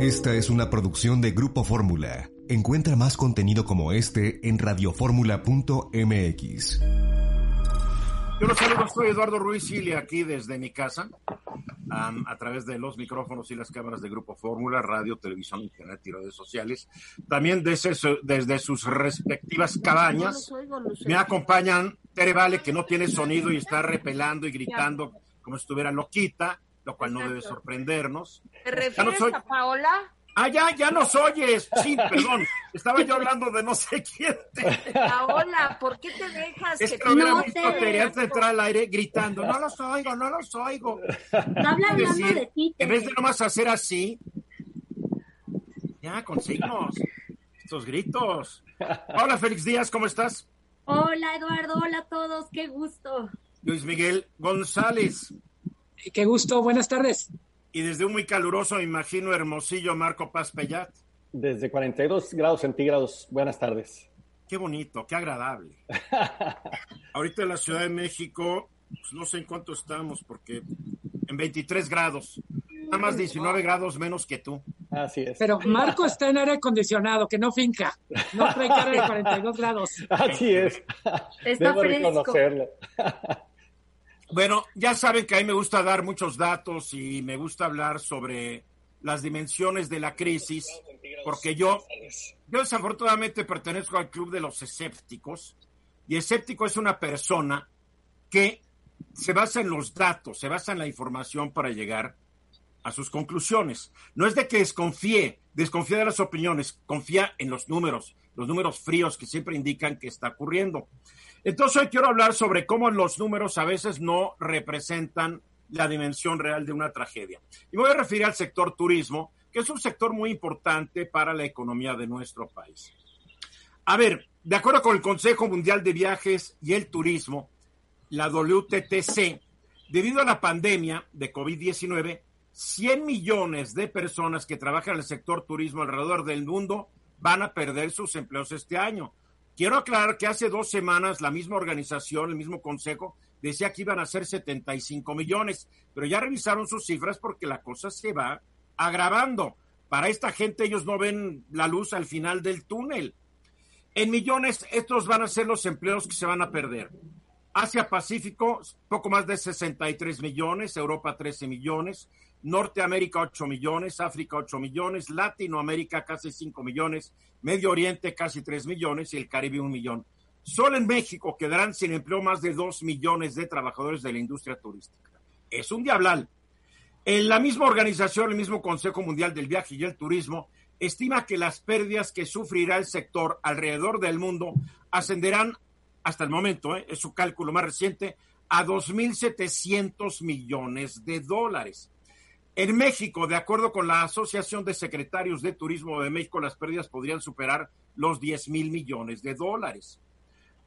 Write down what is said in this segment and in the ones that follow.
Esta es una producción de Grupo Fórmula. Encuentra más contenido como este en radioformula.mx. Yo los saludo, soy Eduardo Ruiz Sili aquí desde mi casa, um, a través de los micrófonos y las cámaras de Grupo Fórmula, radio, televisión, internet y redes sociales. También desde, su, desde sus respectivas cabañas me acompañan Tere Vale, que no tiene sonido y está repelando y gritando como si estuviera loquita, lo cual no debe sorprendernos. ¿Te refieres no soy... a Paola? Ah, ya, ya nos oyes. Sí, perdón. Estaba yo hablando de no sé quién. Paola, ¿por qué te dejas? Es que, que no visto te entrar al aire gritando, no los oigo, no los oigo. No habla hablando de ti. En vez de nomás hacer así, ya, con signos. Estos gritos. Hola, Félix Díaz, ¿cómo estás? Hola, Eduardo. Hola a todos. Qué gusto. Luis Miguel González. Qué gusto. Buenas tardes. Y desde un muy caluroso, me imagino, hermosillo Marco Paz Pellat. Desde 42 grados centígrados. Buenas tardes. Qué bonito, qué agradable. Ahorita en la Ciudad de México, pues no sé en cuánto estamos, porque en 23 grados. Nada más 19 grados menos que tú. Así es. Pero Marco está en aire acondicionado, que no finca. No trae cara de 42 grados. Así es. Está Debo fresco. reconocerlo. Bueno, ya saben que a mí me gusta dar muchos datos y me gusta hablar sobre las dimensiones de la crisis, porque yo, yo desafortunadamente pertenezco al club de los escépticos, y escéptico es una persona que se basa en los datos, se basa en la información para llegar a sus conclusiones. No es de que desconfíe, desconfía de las opiniones, confía en los números, los números fríos que siempre indican que está ocurriendo. Entonces hoy quiero hablar sobre cómo los números a veces no representan la dimensión real de una tragedia. Y me voy a referir al sector turismo, que es un sector muy importante para la economía de nuestro país. A ver, de acuerdo con el Consejo Mundial de Viajes y el Turismo, la WTTC, debido a la pandemia de COVID-19, 100 millones de personas que trabajan en el sector turismo alrededor del mundo van a perder sus empleos este año. Quiero aclarar que hace dos semanas la misma organización, el mismo consejo, decía que iban a ser 75 millones, pero ya revisaron sus cifras porque la cosa se va agravando. Para esta gente ellos no ven la luz al final del túnel. En millones, estos van a ser los empleos que se van a perder. Asia Pacífico, poco más de 63 millones, Europa 13 millones, Norteamérica 8 millones, África 8 millones, Latinoamérica casi 5 millones, Medio Oriente casi 3 millones y el Caribe 1 millón. Solo en México quedarán sin empleo más de 2 millones de trabajadores de la industria turística. Es un diablal. En la misma organización, el mismo Consejo Mundial del Viaje y el Turismo, estima que las pérdidas que sufrirá el sector alrededor del mundo ascenderán hasta el momento, ¿eh? es su cálculo más reciente, a 2.700 millones de dólares. En México, de acuerdo con la Asociación de Secretarios de Turismo de México, las pérdidas podrían superar los 10 mil millones de dólares.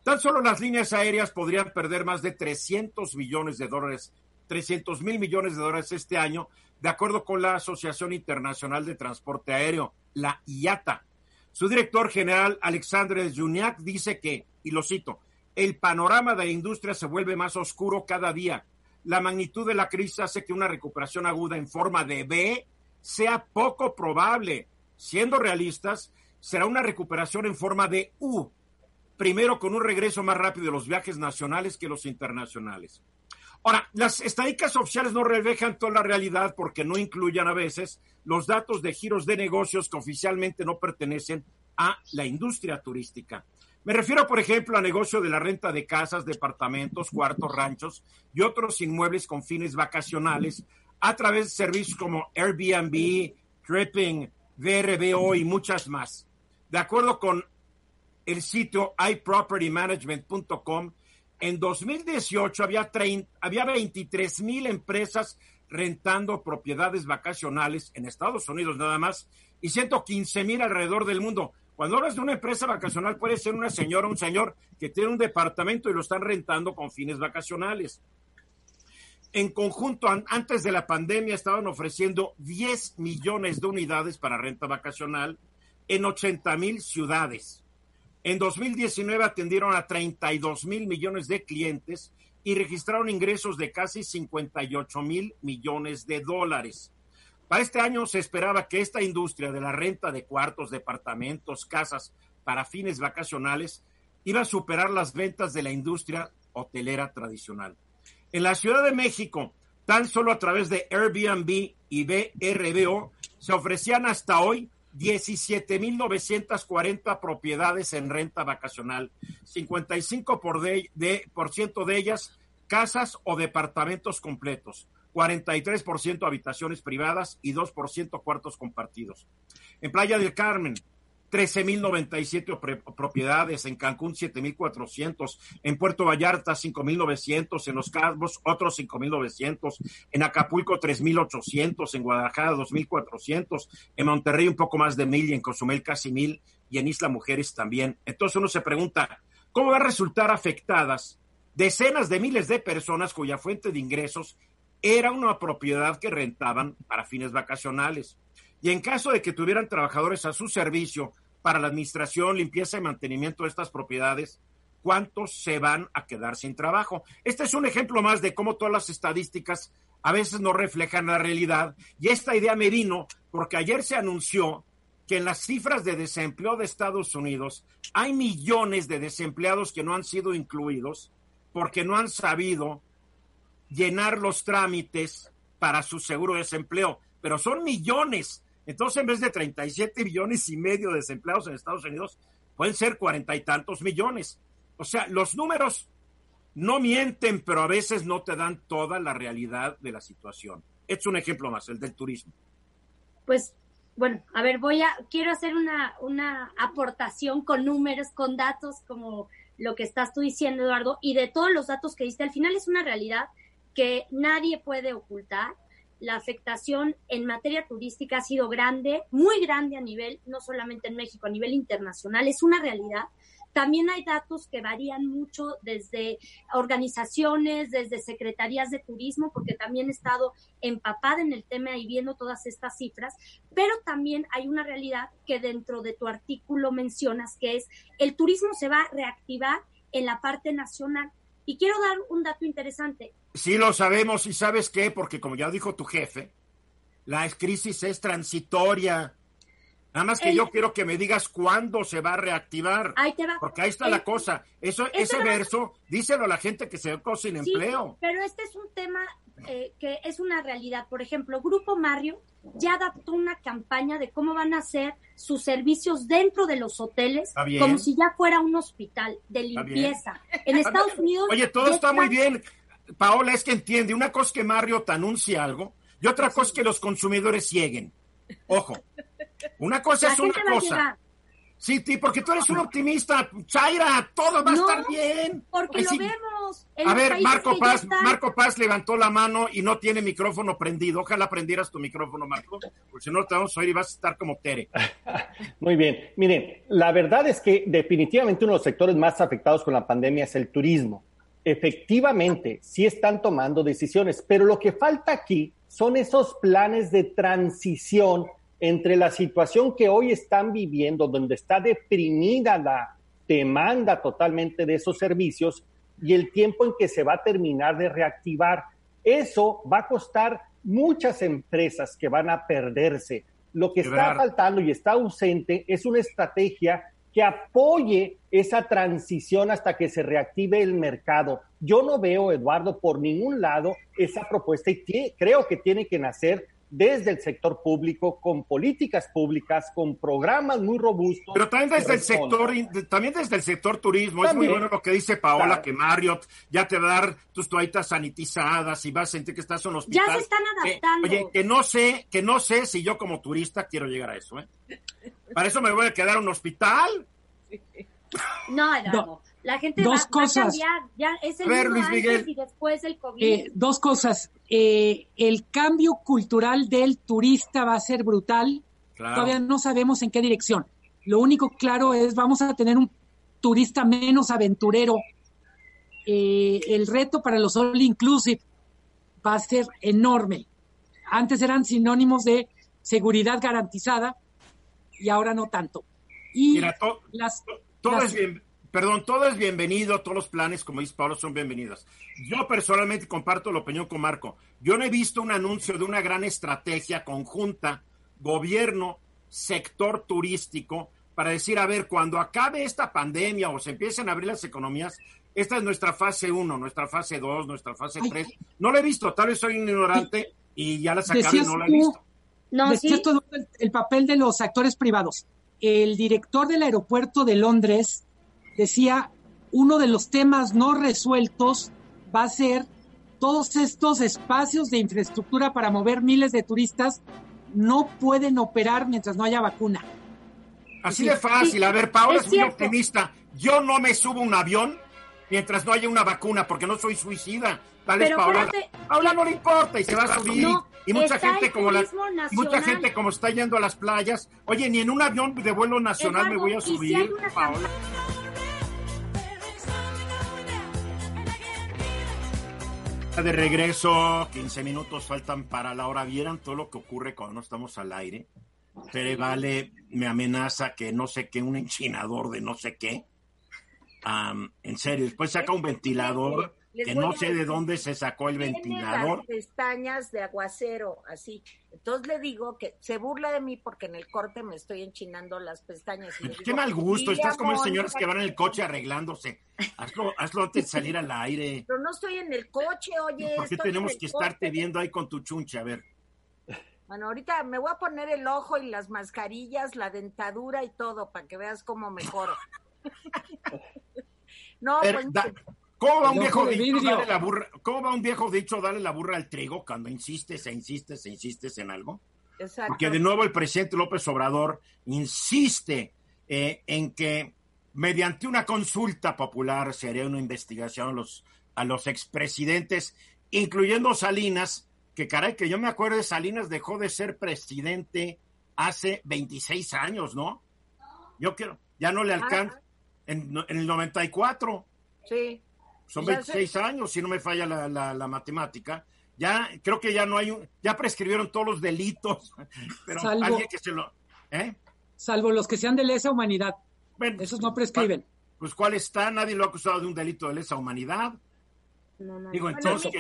Tan solo las líneas aéreas podrían perder más de 300 millones de dólares, 300 mil millones de dólares este año, de acuerdo con la Asociación Internacional de Transporte Aéreo, la IATA. Su director general, Alexandre Juniak, dice que, y lo cito, el panorama de la industria se vuelve más oscuro cada día la magnitud de la crisis hace que una recuperación aguda en forma de B sea poco probable. Siendo realistas, será una recuperación en forma de U, primero con un regreso más rápido de los viajes nacionales que los internacionales. Ahora, las estadísticas oficiales no reflejan toda la realidad porque no incluyen a veces los datos de giros de negocios que oficialmente no pertenecen a la industria turística. Me refiero, por ejemplo, a negocio de la renta de casas, departamentos, cuartos, ranchos y otros inmuebles con fines vacacionales a través de servicios como Airbnb, Tripping, VRBO y muchas más. De acuerdo con el sitio iPropertyManagement.com, en 2018 había, 30, había 23 mil empresas rentando propiedades vacacionales en Estados Unidos nada más y 115 mil alrededor del mundo. Cuando hablas de una empresa vacacional puede ser una señora o un señor que tiene un departamento y lo están rentando con fines vacacionales. En conjunto, antes de la pandemia, estaban ofreciendo 10 millones de unidades para renta vacacional en 80 mil ciudades. En 2019 atendieron a 32 mil millones de clientes y registraron ingresos de casi 58 mil millones de dólares. Para este año se esperaba que esta industria de la renta de cuartos, departamentos, casas para fines vacacionales iba a superar las ventas de la industria hotelera tradicional. En la Ciudad de México, tan solo a través de Airbnb y BRBO, se ofrecían hasta hoy 17.940 propiedades en renta vacacional, 55% por por ciento de ellas casas o departamentos completos, 43% habitaciones privadas y 2% cuartos compartidos. En Playa del Carmen, 13.097 propiedades, en Cancún 7.400, en Puerto Vallarta 5.900, en Los Cabos otros 5.900, en Acapulco 3.800, en Guadalajara 2.400, en Monterrey un poco más de mil. Y en Cozumel casi mil. Y en Isla Mujeres también. Entonces uno se pregunta, ¿cómo va a resultar afectadas decenas de miles de personas cuya fuente de ingresos era una propiedad que rentaban para fines vacacionales? Y en caso de que tuvieran trabajadores a su servicio para la administración, limpieza y mantenimiento de estas propiedades, ¿cuántos se van a quedar sin trabajo? Este es un ejemplo más de cómo todas las estadísticas a veces no reflejan la realidad. Y esta idea me vino porque ayer se anunció que en las cifras de desempleo de Estados Unidos hay millones de desempleados que no han sido incluidos porque no han sabido llenar los trámites para su seguro de desempleo, pero son millones entonces, en vez de 37 millones y medio de desempleados en Estados Unidos, pueden ser cuarenta y tantos millones. O sea, los números no mienten, pero a veces no te dan toda la realidad de la situación. Es un ejemplo más, el del turismo. Pues, bueno, a ver, voy a, quiero hacer una, una aportación con números, con datos, como lo que estás tú diciendo, Eduardo, y de todos los datos que diste. Al final es una realidad que nadie puede ocultar la afectación en materia turística ha sido grande, muy grande a nivel, no solamente en México, a nivel internacional, es una realidad. También hay datos que varían mucho desde organizaciones, desde secretarías de turismo, porque también he estado empapada en el tema y viendo todas estas cifras, pero también hay una realidad que dentro de tu artículo mencionas, que es el turismo se va a reactivar en la parte nacional. Y quiero dar un dato interesante. Sí, lo sabemos. ¿Y sabes qué? Porque como ya dijo tu jefe, la crisis es transitoria. Nada más que yo quiero que me digas cuándo se va a reactivar. Ahí te va. Porque ahí está la cosa. Eso, ese verso, díselo a la gente que se quedó sin empleo. Pero este es un tema eh, que es una realidad. Por ejemplo, Grupo Mario ya adaptó una campaña de cómo van a hacer sus servicios dentro de los hoteles, como si ya fuera un hospital de limpieza. En Estados Unidos. Oye, todo está muy bien. Paola, es que entiende, una cosa que Mario te anuncia algo y otra cosa que los consumidores lleguen. Ojo, una cosa es una cosa. Sí, sí, porque tú eres un optimista, Chaira, todo va a estar bien. Porque lo vemos. a ver, Marco Paz, Marco Paz levantó la mano y no tiene micrófono prendido. Ojalá prendieras tu micrófono, Marco, porque si no te vamos a oír y vas a estar como Tere. Muy bien. Miren, la verdad es que definitivamente uno de los sectores más afectados con la pandemia es el turismo efectivamente sí están tomando decisiones, pero lo que falta aquí son esos planes de transición entre la situación que hoy están viviendo, donde está deprimida la demanda totalmente de esos servicios y el tiempo en que se va a terminar de reactivar. Eso va a costar muchas empresas que van a perderse. Lo que está faltando y está ausente es una estrategia que apoye esa transición hasta que se reactive el mercado. Yo no veo, Eduardo, por ningún lado esa propuesta y creo que tiene que nacer desde el sector público, con políticas públicas, con programas muy robustos. Pero también desde el sector, también desde el sector turismo, es muy bueno lo que dice Paola, que Marriott ya te va a dar tus toallitas sanitizadas y vas a sentir que estás en un hospital. Ya se están adaptando. oye, que no sé, que no sé si yo como turista quiero llegar a eso, ¿eh? Para eso me voy a quedar en un hospital. No, no. La gente Dos va, cosas. va a cambiar, ya es el A ver, Luis antes Miguel. y después el COVID. Eh, dos cosas. Eh, el cambio cultural del turista va a ser brutal. Claro. Todavía no sabemos en qué dirección. Lo único claro es vamos a tener un turista menos aventurero. Eh, el reto para los all inclusive va a ser enorme. Antes eran sinónimos de seguridad garantizada y ahora no tanto. Y Mira, to- las, todo las- es bien, perdón, todo es bienvenido, todos los planes, como dice Pablo, son bienvenidos. Yo personalmente comparto la opinión con Marco. Yo no he visto un anuncio de una gran estrategia conjunta, gobierno, sector turístico, para decir, a ver, cuando acabe esta pandemia o se empiecen a abrir las economías, esta es nuestra fase 1, nuestra fase 2, nuestra fase Ay. 3. No la he visto, tal vez soy un ignorante y ya la sacaron y no la he visto. no, Decías sí, todo el, el papel de los actores privados. El director del aeropuerto de Londres decía, uno de los temas no resueltos va a ser todos estos espacios de infraestructura para mover miles de turistas no pueden operar mientras no haya vacuna. Así Sí. de fácil. A ver, Paola Es es muy cierto. optimista. Yo no me subo a un avión mientras no haya una vacuna, porque no soy suicida. Tal Paola, no le importa y se va a subir. No, y mucha gente como la, mucha gente como está yendo a las playas. Oye, ni en un avión de vuelo nacional me voy a si subir, Paola. De regreso, 15 minutos faltan para la hora. ¿Vieran todo lo que ocurre cuando no estamos al aire? Tere Vale me amenaza que no sé qué, un enchinador de no sé qué. En serio, después saca un ventilador Les que no sé de dónde se sacó el ventilador. las pestañas de aguacero, así. Entonces le digo que se burla de mí porque en el corte me estoy enchinando las pestañas. Y Pues Qué digo, mal gusto, "Dile estás como las señoras que van en el coche arreglándose. Hazlo, hazlo antes de salir al aire. Pero no estoy en el coche, oye. ¿Por qué tenemos que corte". estarte viendo ahí con tu chunche? A ver, Bueno, ahorita me voy a poner el ojo y las mascarillas, la dentadura y todo para que veas cómo mejoro. no, ver, pues da- ¿cómo va un viejo dicho? Dale la burra, ¿Cómo va un viejo dicho? Dale la burra al trigo cuando insistes e insistes e insistes en algo. exacto. Porque de nuevo el presidente López Obrador insiste eh, en que mediante una consulta popular se haría una investigación a los, a los expresidentes, incluyendo Salinas, que caray, que yo me acuerdo de Salinas dejó de ser presidente hace 26 años, ¿no? Yo quiero, ya no le alcanza, en, en el 94, Sí. Son Ya 26 años, si no me falla la, la- la matemática. Ya, creo que ya no hay un, ya prescribieron todos los delitos, pero Salvo- alguien que se lo, ¿eh? Salvo los que sean de lesa humanidad. Bueno, Esos no prescriben. Pues cuál está, nadie lo ha acusado de un delito de lesa humanidad. No, no, Digo, no. entonces.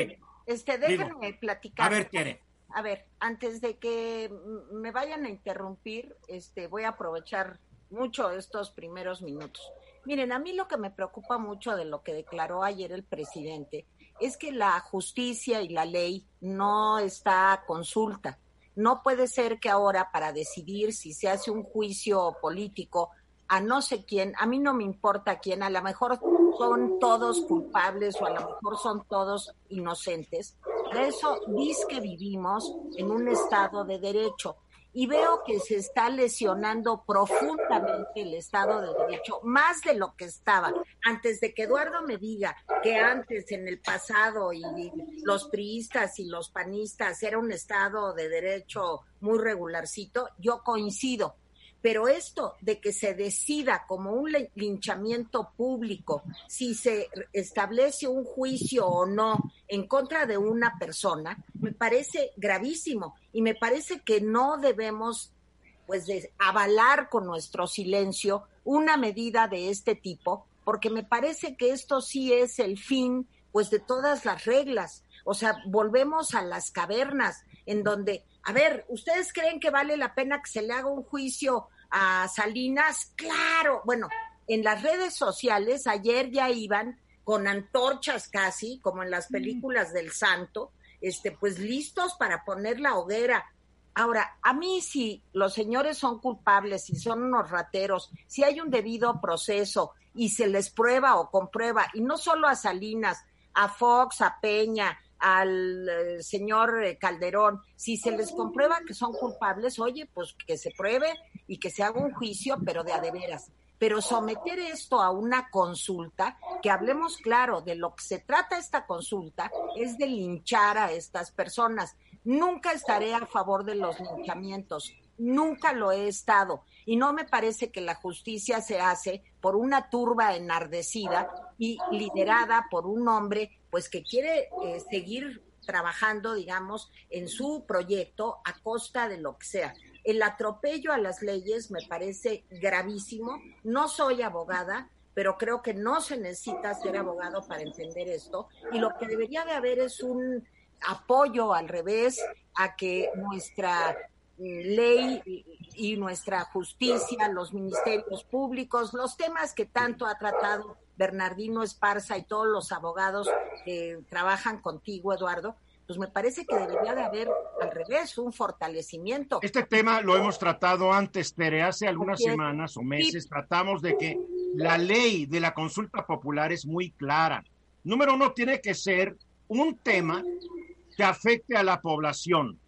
Este, Digo, déjenme platicar. A ver, Tere, A ver, antes de que me vayan a interrumpir, este, voy a aprovechar mucho estos primeros minutos. Miren, a mí lo que me preocupa mucho de lo que declaró ayer el presidente es que la justicia y la ley no está a consulta. No puede ser que ahora para decidir si se hace un juicio político a no sé quién, a mí no me importa quién, a lo mejor son todos culpables o a lo mejor son todos inocentes. Para eso dice que vivimos en un estado de derecho y veo que se está lesionando profundamente el estado de derecho, más de lo que estaba. Antes de que Eduardo me diga que antes en el pasado y los priistas y los panistas era un estado de derecho muy regularcito, yo coincido. Pero esto de que se decida como un li- linchamiento público si se establece un juicio o no en contra de una persona, me parece gravísimo y me parece que no debemos pues de avalar con nuestro silencio una medida de este tipo, porque me parece que esto sí es el fin pues de todas las reglas. O sea, volvemos a las cavernas en donde, a ver, ¿ustedes creen que vale la pena que se le haga un juicio a Salinas? Claro, bueno, en las redes sociales ayer ya iban con antorchas casi, como en las películas del santo, este, pues listos para poner la hoguera. Ahora, a mí si los señores son culpables, si son unos rateros, si hay un debido proceso y se les prueba o comprueba, y no solo a Salinas, a Fox, a Peña, al eh, señor eh, Calderón, si se les comprueba que son culpables, oye, pues que se pruebe y que se haga un juicio, pero de a de veras. pero someter esto a una consulta, que hablemos claro, de lo que se trata esta consulta es de linchar a estas personas. Nunca estaré a favor de los linchamientos, nunca lo he estado. Y no me parece que la justicia se hace por una turba enardecida y liderada por un hombre, pues que quiere eh, seguir trabajando, digamos, en su proyecto a costa de lo que sea. El atropello a las leyes me parece gravísimo. No soy abogada, pero creo que no se necesita ser abogado para entender esto. Y lo que debería de haber es un apoyo al revés a que nuestra ley y nuestra justicia, los ministerios públicos, los temas que tanto ha tratado Bernardino Esparza y todos los abogados que trabajan contigo, Eduardo, pues me parece que debería de haber al revés un fortalecimiento. Este tema lo hemos tratado antes, Tere, hace algunas semanas o meses tratamos de que la ley de la consulta popular es muy clara. Número uno, tiene que ser un tema que afecte a la población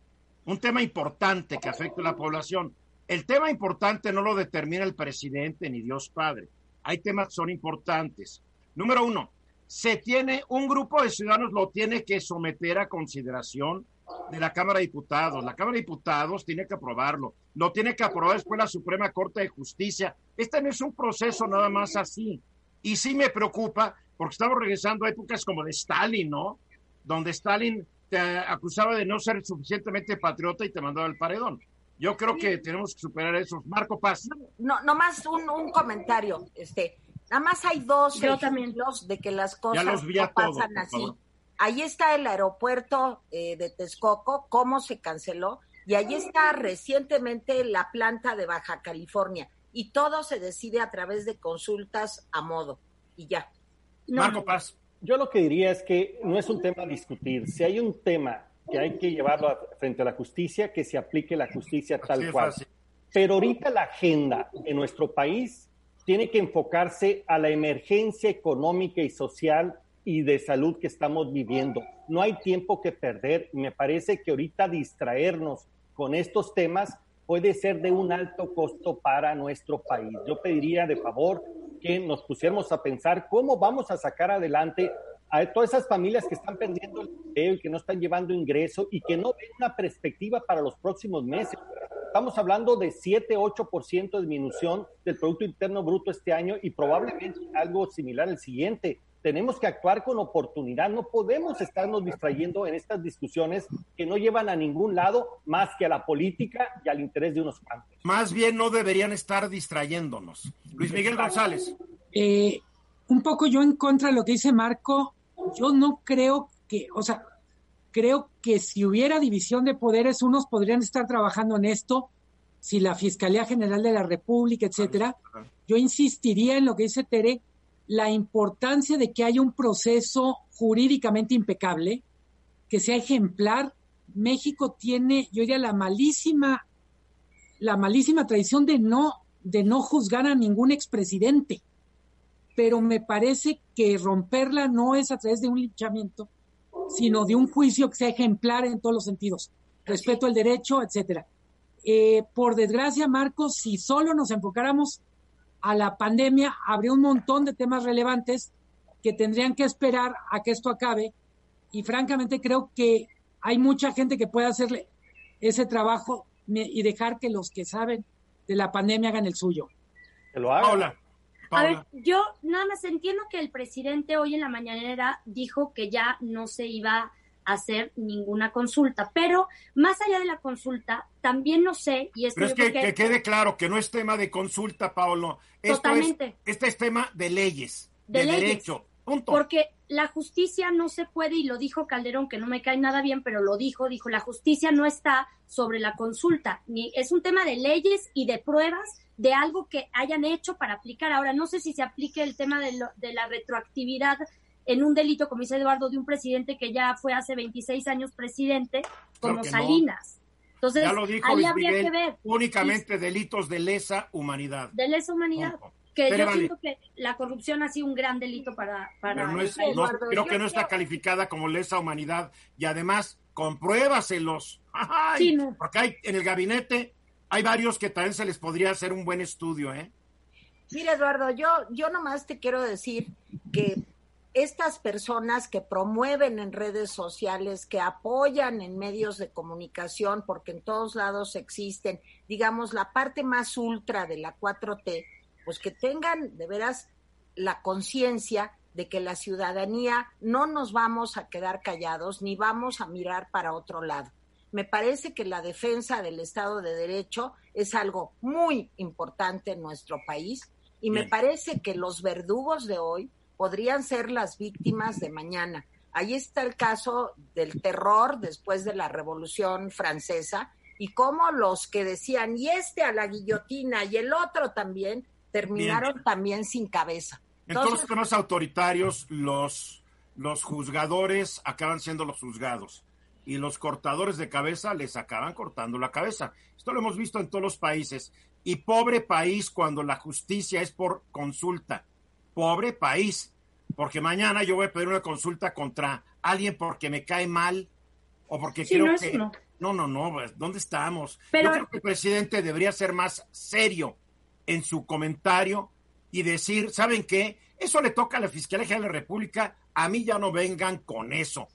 un tema importante que afecta a la población. El tema importante no lo determina el presidente ni Dios Padre. Hay temas que son importantes. Número uno, se tiene un grupo de ciudadanos lo tiene que someter a consideración de la Cámara de Diputados. La Cámara de Diputados tiene que aprobarlo. Lo tiene que aprobar después la Suprema Corte de Justicia. Este no es un proceso nada más así. Y sí me preocupa porque estamos regresando a épocas como de Stalin, ¿no? Donde Stalin te acusaba de no ser suficientemente patriota y te mandaba al paredón. Yo creo que tenemos que superar eso. Marco Paz. No, nomás un, un comentario. Este, nada más hay dos ejemplos de que las cosas no pasan así. Ahí está el aeropuerto eh, de Texcoco, cómo se canceló, y ahí está recientemente la planta de Baja California. Y todo se decide a través de consultas a modo. Y ya. Marco Paz. Yo lo que diría es que no es un tema a discutir. Si hay un tema que hay que llevarlo frente a la justicia, que se aplique la justicia tal cual. Pero ahorita la agenda en nuestro país tiene que enfocarse a la emergencia económica y social y de salud que estamos viviendo. No hay tiempo que perder. Me parece que ahorita distraernos con estos temas puede ser de un alto costo para nuestro país. Yo pediría de favor que nos pusiéramos a pensar cómo vamos a sacar adelante a todas esas familias que están perdiendo el empleo y que no están llevando ingreso y que no ven una perspectiva para los próximos meses. Estamos hablando de 7, 8% de disminución del Producto Interno Bruto este año y probablemente algo similar el siguiente tenemos que actuar con oportunidad, no podemos estarnos distrayendo en estas discusiones que no llevan a ningún lado más que a la política y al interés de unos cuantos. Más bien no deberían estar distrayéndonos. Luis Miguel González. Eh, un poco yo en contra de lo que dice Marco, yo no creo que, o sea, creo que si hubiera división de poderes, unos podrían estar trabajando en esto, si la Fiscalía General de la República, etcétera. Yo insistiría en lo que dice Tere, la importancia de que haya un proceso jurídicamente impecable, que sea ejemplar. México tiene, yo diría, la malísima, la malísima tradición de no, de no juzgar a ningún expresidente. Pero me parece que romperla no es a través de un linchamiento, sino de un juicio que sea ejemplar en todos los sentidos. Respeto al derecho, etcétera. Eh, por desgracia, Marcos, si solo nos enfocáramos a la pandemia, habría un montón de temas relevantes que tendrían que esperar a que esto acabe. Y francamente creo que hay mucha gente que puede hacerle ese trabajo y dejar que los que saben de la pandemia hagan el suyo. Que lo hagan. A ver, yo nada más entiendo que el presidente hoy en la mañanera dijo que ya no se iba hacer ninguna consulta. Pero más allá de la consulta, también no sé, y esto Pero es que, que, quede claro que no es tema de consulta, Pablo. Totalmente. este es tema de leyes, de, derecho. Punto. Porque la justicia no se puede, y lo dijo Calderón, que no me cae nada bien, pero lo dijo, dijo, la justicia no está sobre la consulta, ni es un tema de leyes y de pruebas de algo que hayan hecho para aplicar. Ahora, no sé si se aplique el tema de, lo, de la retroactividad en un delito, como dice Eduardo, de un presidente que ya fue hace 26 años presidente, como Salinas. Entonces, ahí habría que ver. Únicamente delitos de lesa humanidad. De lesa humanidad. Que yo siento que la corrupción ha sido un gran delito para... para no es, creo que no está calificada como lesa humanidad y además compruébaselos. sí, Porque hay, en el gabinete hay varios que también se les podría hacer un buen estudio, ¿eh? Mira, Eduardo, yo, yo nomás te quiero decir que estas personas que promueven en redes sociales, que apoyan en medios de comunicación, porque en todos lados existen, digamos, la parte más ultra de la 4T, pues que tengan de veras la conciencia de que la ciudadanía no nos vamos a quedar callados ni vamos a mirar para otro lado. Me parece que la defensa del Estado de Derecho es algo muy importante en nuestro país y me parece que los verdugos de hoy podrían ser las víctimas de mañana. Ahí está el caso del terror después de la Revolución Francesa y cómo los que decían, y este a la guillotina y el otro también, terminaron también sin cabeza. En todos los temas autoritarios, los, los juzgadores acaban siendo los juzgados y los cortadores de cabeza les acaban cortando la cabeza. Esto lo hemos visto en todos los países. Y pobre país cuando la justicia es por consulta. Pobre país. Porque mañana yo voy a pedir una consulta contra alguien porque me cae mal o porque quiero no que... No. no, no, no, ¿dónde estamos? Yo creo que el presidente debería ser más serio en su comentario y decir, ¿saben qué? Eso le toca a la Fiscalía General de la República, a mí ya no vengan con eso.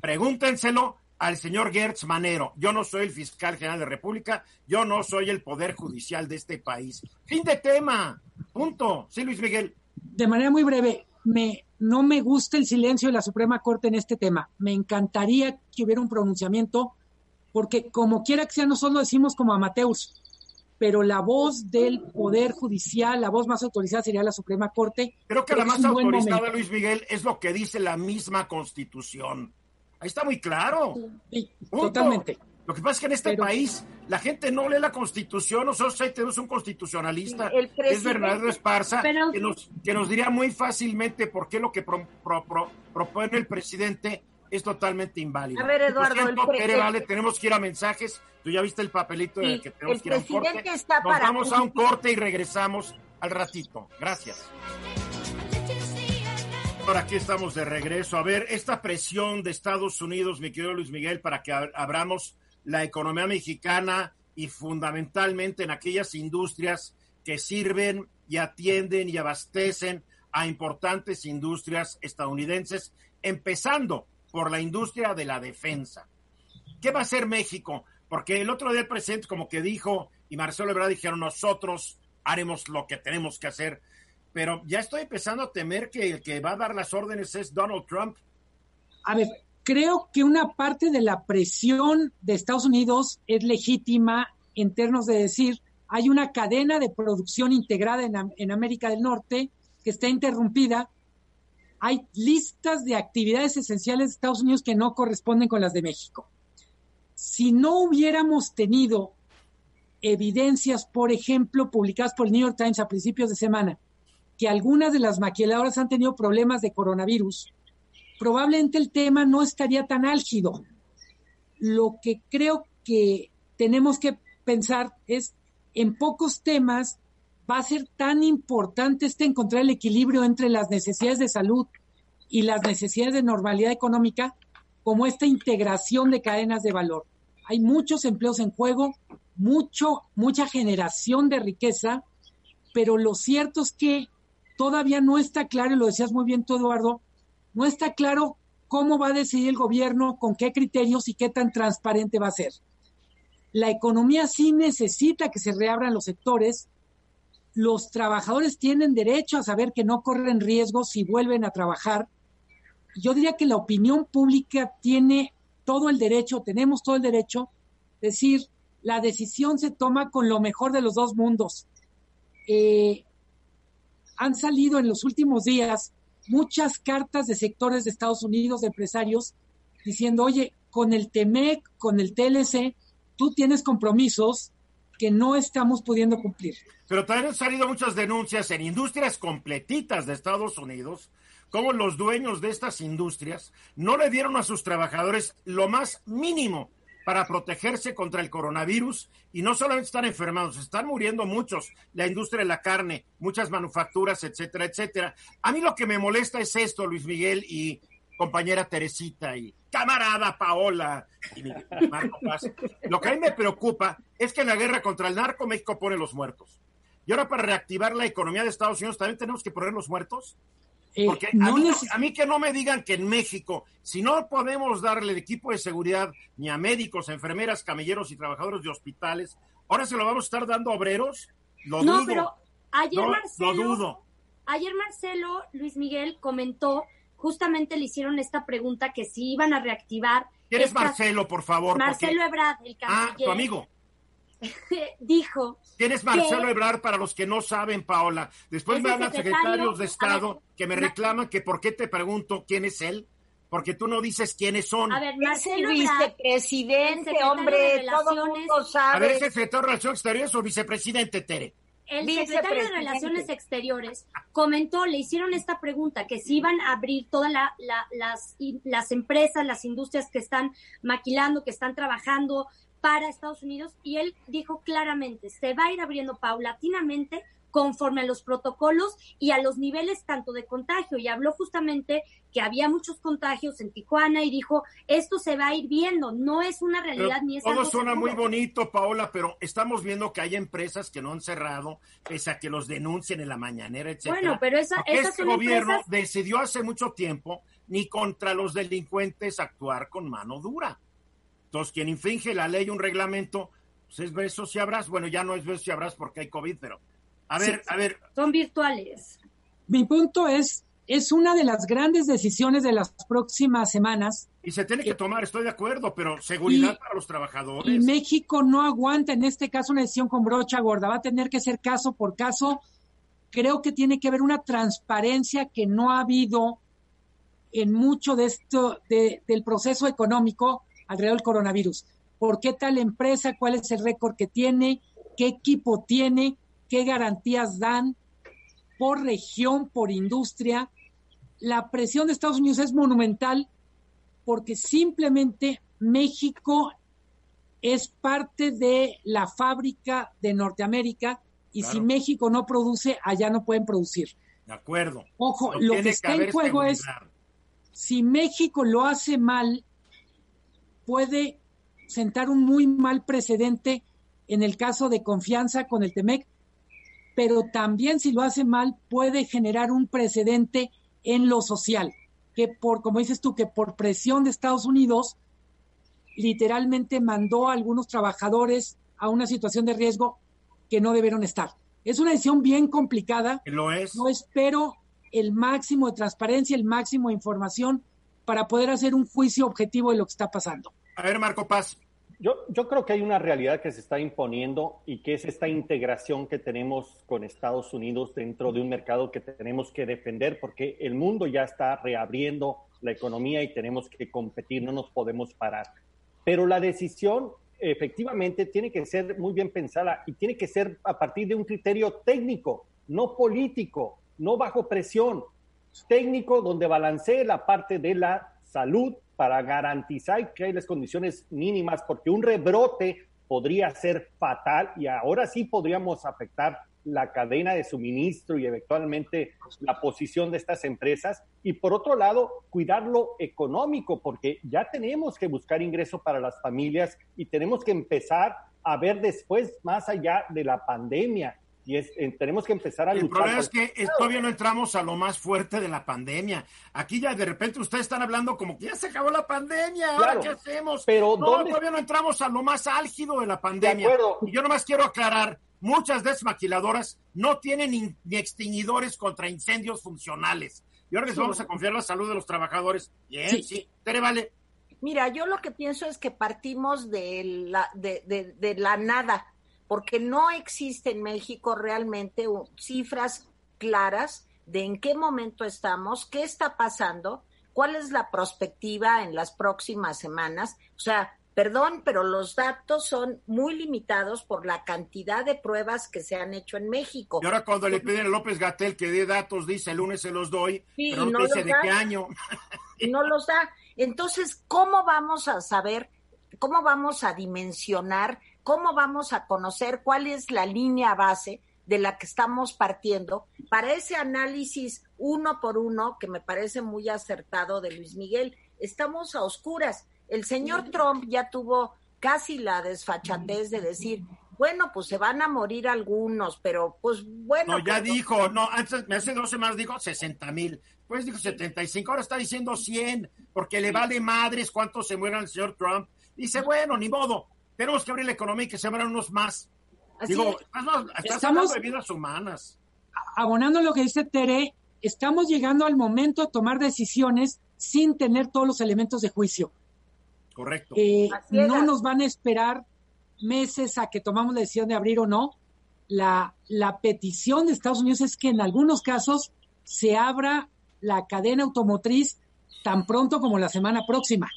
Pregúntenselo al señor Gertz Manero. Yo no soy el fiscal general de la República, yo no soy el poder judicial de este país. Fin de tema. Punto. Sí, Luis Miguel. De manera muy breve, me, no me gusta el silencio de la Suprema Corte en este tema. Me encantaría que hubiera un pronunciamiento, porque como quiera que sea, nosotros lo decimos como amateurs, pero la voz del Poder Judicial, la voz más autorizada sería la Suprema Corte. Creo que la más autorizada, Luis Miguel, es lo que dice la misma Constitución. Ahí está muy claro. Sí, totalmente. Lo que pasa es que en este Pero, país la gente no lee la Constitución. Nosotros ahí tenemos un constitucionalista, es Bernardo Esparza, Pero... que, nos, que nos diría muy fácilmente por qué lo que pro, pro, pro, propone el presidente es totalmente inválido. A ver, Eduardo, siento, el pre... vale, tenemos que ir a mensajes. Tú ya viste el papelito sí, de que tenemos que ir a un corte. Está Nos para vamos a un corte y regresamos al ratito. Gracias. Ahora aquí estamos de regreso. A ver, esta presión de Estados Unidos, mi querido Luis Miguel, para que abramos la economía mexicana y fundamentalmente en aquellas industrias que sirven y atienden y abastecen a importantes industrias estadounidenses, empezando por la industria de la defensa. ¿Qué va a hacer México? Porque el otro día el presidente como que dijo, y Marcelo Ebrard dijeron, nosotros haremos lo que tenemos que hacer pero ya estoy empezando a temer que el que va a dar las órdenes es Donald Trump. A ver, creo que una parte de la presión de Estados Unidos es legítima en términos de decir, hay una cadena de producción integrada en, en América del Norte que está interrumpida. Hay listas de actividades esenciales de Estados Unidos que no corresponden con las de México. Si no hubiéramos tenido evidencias, por ejemplo, publicadas por el New York Times a principios de semana, que algunas de las maquiladoras han tenido problemas de coronavirus, probablemente el tema no estaría tan álgido. Lo que creo que tenemos que pensar es, en pocos temas va a ser tan importante este encontrar el equilibrio entre las necesidades de salud y las necesidades de normalidad económica como esta integración de cadenas de valor. Hay muchos empleos en juego, mucho, mucha generación de riqueza, pero lo cierto es que todavía no está claro, y lo decías muy bien tú, Eduardo, no está claro cómo va a decidir el gobierno, con qué criterios y qué tan transparente va a ser. La economía sí necesita que se reabran los sectores. Los trabajadores tienen derecho a saber que no corren riesgos si vuelven a trabajar. Yo diría que la opinión pública tiene todo el derecho, tenemos todo el derecho, decir, la decisión se toma con lo mejor de los dos mundos. Eh, han salido en los últimos días muchas cartas de sectores de Estados Unidos, de empresarios, diciendo, oye, con el TEMEC, con el TLC, tú tienes compromisos no estamos pudiendo cumplir. Pero también han salido muchas denuncias en industrias completitas de Estados Unidos, como los dueños de estas industrias no le dieron a sus trabajadores lo más mínimo para protegerse contra el coronavirus y no solamente están enfermados, están muriendo muchos, la industria de la carne, muchas manufacturas, etcétera, etcétera. A mí lo que me molesta es esto, Luis Miguel y compañera Teresita y camarada Paola y Marco Paz. Lo que a mí me preocupa es que en la guerra contra el narco México pone los muertos. Y ahora para reactivar la economía de Estados Unidos también tenemos que poner los muertos. Eh, Porque no a, mí, neces- a mí que no me digan que en México, si no podemos darle el equipo de seguridad ni a médicos, enfermeras, camilleros y trabajadores de hospitales, ahora se lo vamos a estar dando a obreros, lo no, dudo. pero ayer no, Marcelo, lo dudo. ayer Marcelo Luis Miguel comentó, justamente le hicieron esta pregunta que si iban a reactivar. ¿Quién es estas- Marcelo, por favor? Porque- Marcelo Ebrard, el Ah, canciller, tu amigo. dijo ¿Quién es Marcelo que- Ebrard para los que no saben, Paola? Después Es me hablan secretario- secretarios de a Estado ver, que me Ma- reclaman que por qué te pregunto quién es él, porque tú no dices quiénes son. A ver, Es el Marcelo Ebrard, el vicepresidente, hombre, de todo mundo A sabe. ver, ¿es el secretario de Relaciones Exteriores o vicepresidente, Tere? El secretario de. Relaciones Exteriores comentó, le hicieron esta pregunta, que si iban a abrir todas la, la- las, las empresas, las industrias que están maquilando, que están trabajando para Estados Unidos, y él dijo claramente, se va a ir abriendo paulatinamente conforme a los protocolos y a los niveles tanto de contagio. Y habló justamente que había muchos contagios en Tijuana y dijo, esto se va a ir viendo, no es una Pero realidad ni es todo algo suena seguro". muy bonito, Paola, pero estamos viendo que hay empresas que no han cerrado, pese a que los denuncien en la mañanera, etcétera. Bueno, pero esa, esas este son gobierno empresas decidió hace mucho tiempo ni contra los delincuentes actuar con mano dura. Entonces, quien infringe la ley, un reglamento, pues es besos y abrazos. Bueno, ya no es besos y abrazos porque hay COVID, pero a ver, Sí. a ver, son virtuales. Mi punto es, es una de las grandes decisiones de las próximas semanas y se tiene que tomar, estoy de acuerdo, pero seguridad Y- para los y trabajadores. México no aguanta en este caso una decisión con brocha gorda, va a tener que ser caso por caso. Creo que tiene que haber una transparencia que no ha habido en mucho de esto de- del proceso económico alrededor del coronavirus. ¿Por qué tal empresa? ¿Cuál es el récord que tiene? ¿Qué equipo tiene? ¿Qué garantías dan? Por región, por industria. La presión de Estados Unidos es monumental porque simplemente México es parte de la fábrica de Norteamérica y Claro. si México no produce, allá no pueden producir. De acuerdo. Ojo, lo que está en juego es si México lo hace mal, puede sentar un muy mal precedente en el caso de confianza con el TEMEC, pero también si lo hace mal puede generar un precedente en lo social, que por, como dices tú, que por presión de Estados Unidos, literalmente mandó a algunos trabajadores a una situación de riesgo que no debieron estar. Es una decisión bien complicada. Lo es. Yo espero el máximo de transparencia, el máximo de información para poder hacer un juicio objetivo de lo que está pasando. A ver, Marco Paz. Yo, yo creo que hay una realidad que se está imponiendo y que es esta integración que tenemos con Estados Unidos dentro de un mercado que tenemos que defender porque el mundo ya está reabriendo la economía y tenemos que competir, no nos podemos parar. Pero la decisión efectivamente tiene que ser muy bien pensada y tiene que ser a partir de un criterio técnico, no político, no bajo presión, técnico donde balancee la parte de la salud para garantizar que hay las condiciones mínimas, porque un rebrote podría ser fatal y ahora sí podríamos afectar la cadena de suministro y eventualmente la posición de estas empresas. Y por otro lado, cuidar lo económico, porque ya tenemos que buscar ingreso para las familias y tenemos que empezar a ver después más allá de la pandemia. Y es, eh, tenemos que empezar a El luchar. problema es que todavía no entramos a lo más fuerte de la pandemia. Aquí ya de repente ustedes están hablando como que ya se acabó la pandemia, ¿ahora Claro, qué hacemos? pero no, ¿dónde- todavía no entramos a lo más álgido de la pandemia. acuerdo. Y yo nomás quiero aclarar, muchas de esas maquiladoras no tienen ni, ni extinguidores contra incendios funcionales. Y ahora les vamos a confiar la salud de los trabajadores. Bien, sí, Sí. Tere, vale. Mira, yo lo que pienso es que partimos de la, de, de- de la nada, porque no existe en México realmente cifras claras de en qué momento estamos, qué está pasando, cuál es la perspectiva en las próximas semanas. O sea, perdón, pero los datos son muy limitados por la cantidad de pruebas que se han hecho en México. Y ahora cuando le piden a López Gatel que dé datos, dice el lunes se los doy, Sí, pero no, dice de da. qué año. y no los da. Entonces, ¿cómo vamos a saber, cómo vamos a dimensionar, cómo vamos a conocer cuál es la línea base de la que estamos partiendo para ese análisis uno por uno que me parece muy acertado de Luis Miguel? Estamos a oscuras. El señor Trump ya tuvo casi la desfachatez de decir, bueno, pues se van a morir algunos, pero pues bueno. No, ya pues, dijo, no, antes, hace dos semanas dijo 60 mil, pues dijo 75, ahora está diciendo 100, porque le vale madres cuántos se mueran el señor Trump. Dice, bueno, ni modo, tenemos que abrir la economía y que se mueran unos más. Así Digo, es. estás, estás Estamos- hablando de vidas humanas. abonando lo que dice Tere, estamos llegando al momento de tomar decisiones sin tener todos los elementos de juicio. Correcto. Eh, no nos van a esperar meses a que tomamos la decisión de abrir o no. La, la petición de Estados Unidos es que en algunos casos se abra la cadena automotriz tan pronto como la semana próxima.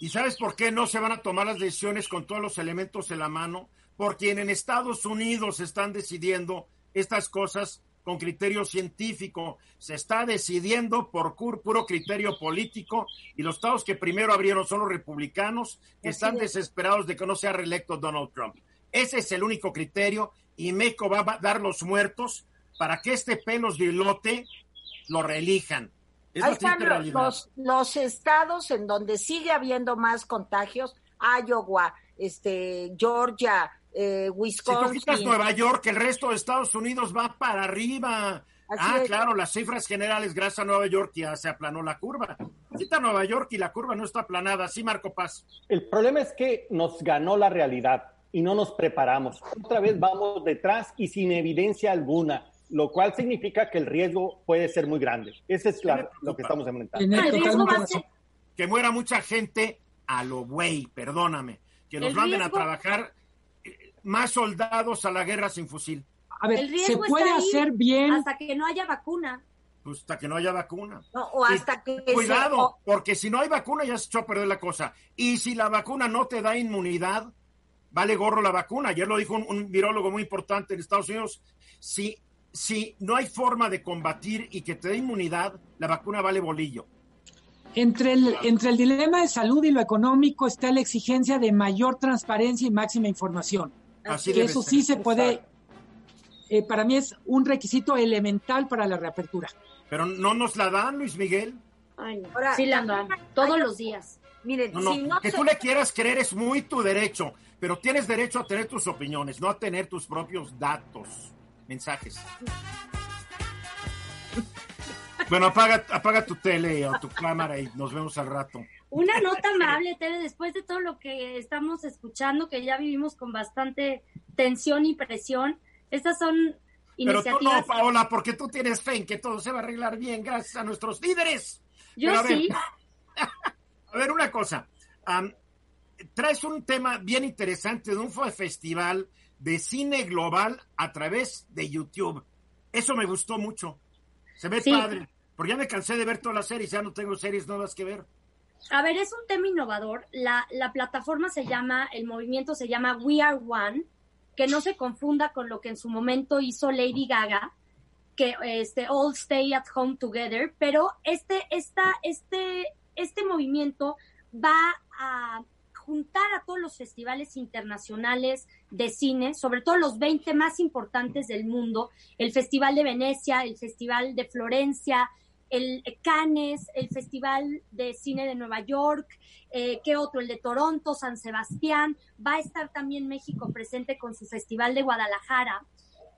¿Y sabes por qué no se van a tomar las decisiones con todos los elementos en la mano? Porque en Estados Unidos se están decidiendo estas cosas con criterio científico. Se está decidiendo por puro criterio político y los estados que primero abrieron son los republicanos que están es. desesperados de que no sea reelecto Donald Trump. Ese es el único criterio y México va a dar los muertos para que este pelos de lote lo reelijan. Es Ahí están los, los estados en donde sigue habiendo más contagios, Iowa, este, Georgia, eh, Si tú Wisconsin. quitas Nueva York, el resto de Estados Unidos va para arriba. Así ah, es. claro, las cifras generales, gracias a Nueva York ya se aplanó la curva. Quita Nueva York y la curva no está aplanada. Sí, Marco Paz. El problema es que nos ganó la realidad y no nos preparamos. Otra vez vamos detrás y sin evidencia alguna, lo cual significa que el riesgo puede ser muy grande. Ese es la- lo que estamos enfrentando. Tener El riesgo totalmente va a razón. ser, Que muera mucha gente a lo güey, perdóname. Que nos manden riesgo- a trabajar eh, más soldados a la guerra sin fusil. A ver, el se riesgo puede está ahí hacer bien. hasta que no haya vacuna. Pues hasta que no haya vacuna. No, o Y hasta que se- Cuidado, o- porque si no hay vacuna ya se echó a perder la cosa. Y si la vacuna no te da inmunidad, vale gorro la vacuna. Ayer lo dijo un, un virólogo muy importante en Estados Unidos. Si, si no hay forma de combatir y que te dé inmunidad, la vacuna vale bolillo. Entre el, entre el dilema de salud y lo económico está la exigencia de mayor transparencia y máxima información. Así Que eso ser. sí se puede, eh, para mí es un requisito elemental para la reapertura. Pero no nos la dan, Luis Miguel. Ay, no. Ahora, sí la dan todos los días. miren, No, no, si no que se- tú le quieras creer es muy tu derecho, pero tienes derecho a tener tus opiniones, no a tener tus propios datos, mensajes. Bueno, apaga, apaga tu tele o tu cámara y nos vemos al rato. Una nota amable, Tere, después de todo lo que estamos escuchando, que ya vivimos con bastante tensión y presión, estas son Pero tú no, iniciativas. Paola, porque tú tienes fe en que todo se va a arreglar bien gracias a nuestros líderes. Yo Pero a ver, sí, A ver, una cosa. am, traes un tema bien interesante de un festival de cine global a través de YouTube. Eso me gustó mucho. Se ve Sí. padre. Porque ya me cansé de ver todas las series, ya no tengo series nuevas que ver. A ver, es un tema innovador. La, la plataforma se llama, el movimiento se llama We Are One, que no se confunda con lo que en su momento hizo Lady Gaga, que este All Stay at Home Together, pero este, esta, este, este movimiento va a juntar a todos los festivales internacionales de cine, sobre todo los 20 más importantes del mundo, el Festival de Venecia, el Festival de Florencia, el Cannes, el Festival de Cine de Nueva York, eh, ¿qué otro? El de Toronto, San Sebastián, va a estar también México presente con su Festival de Guadalajara.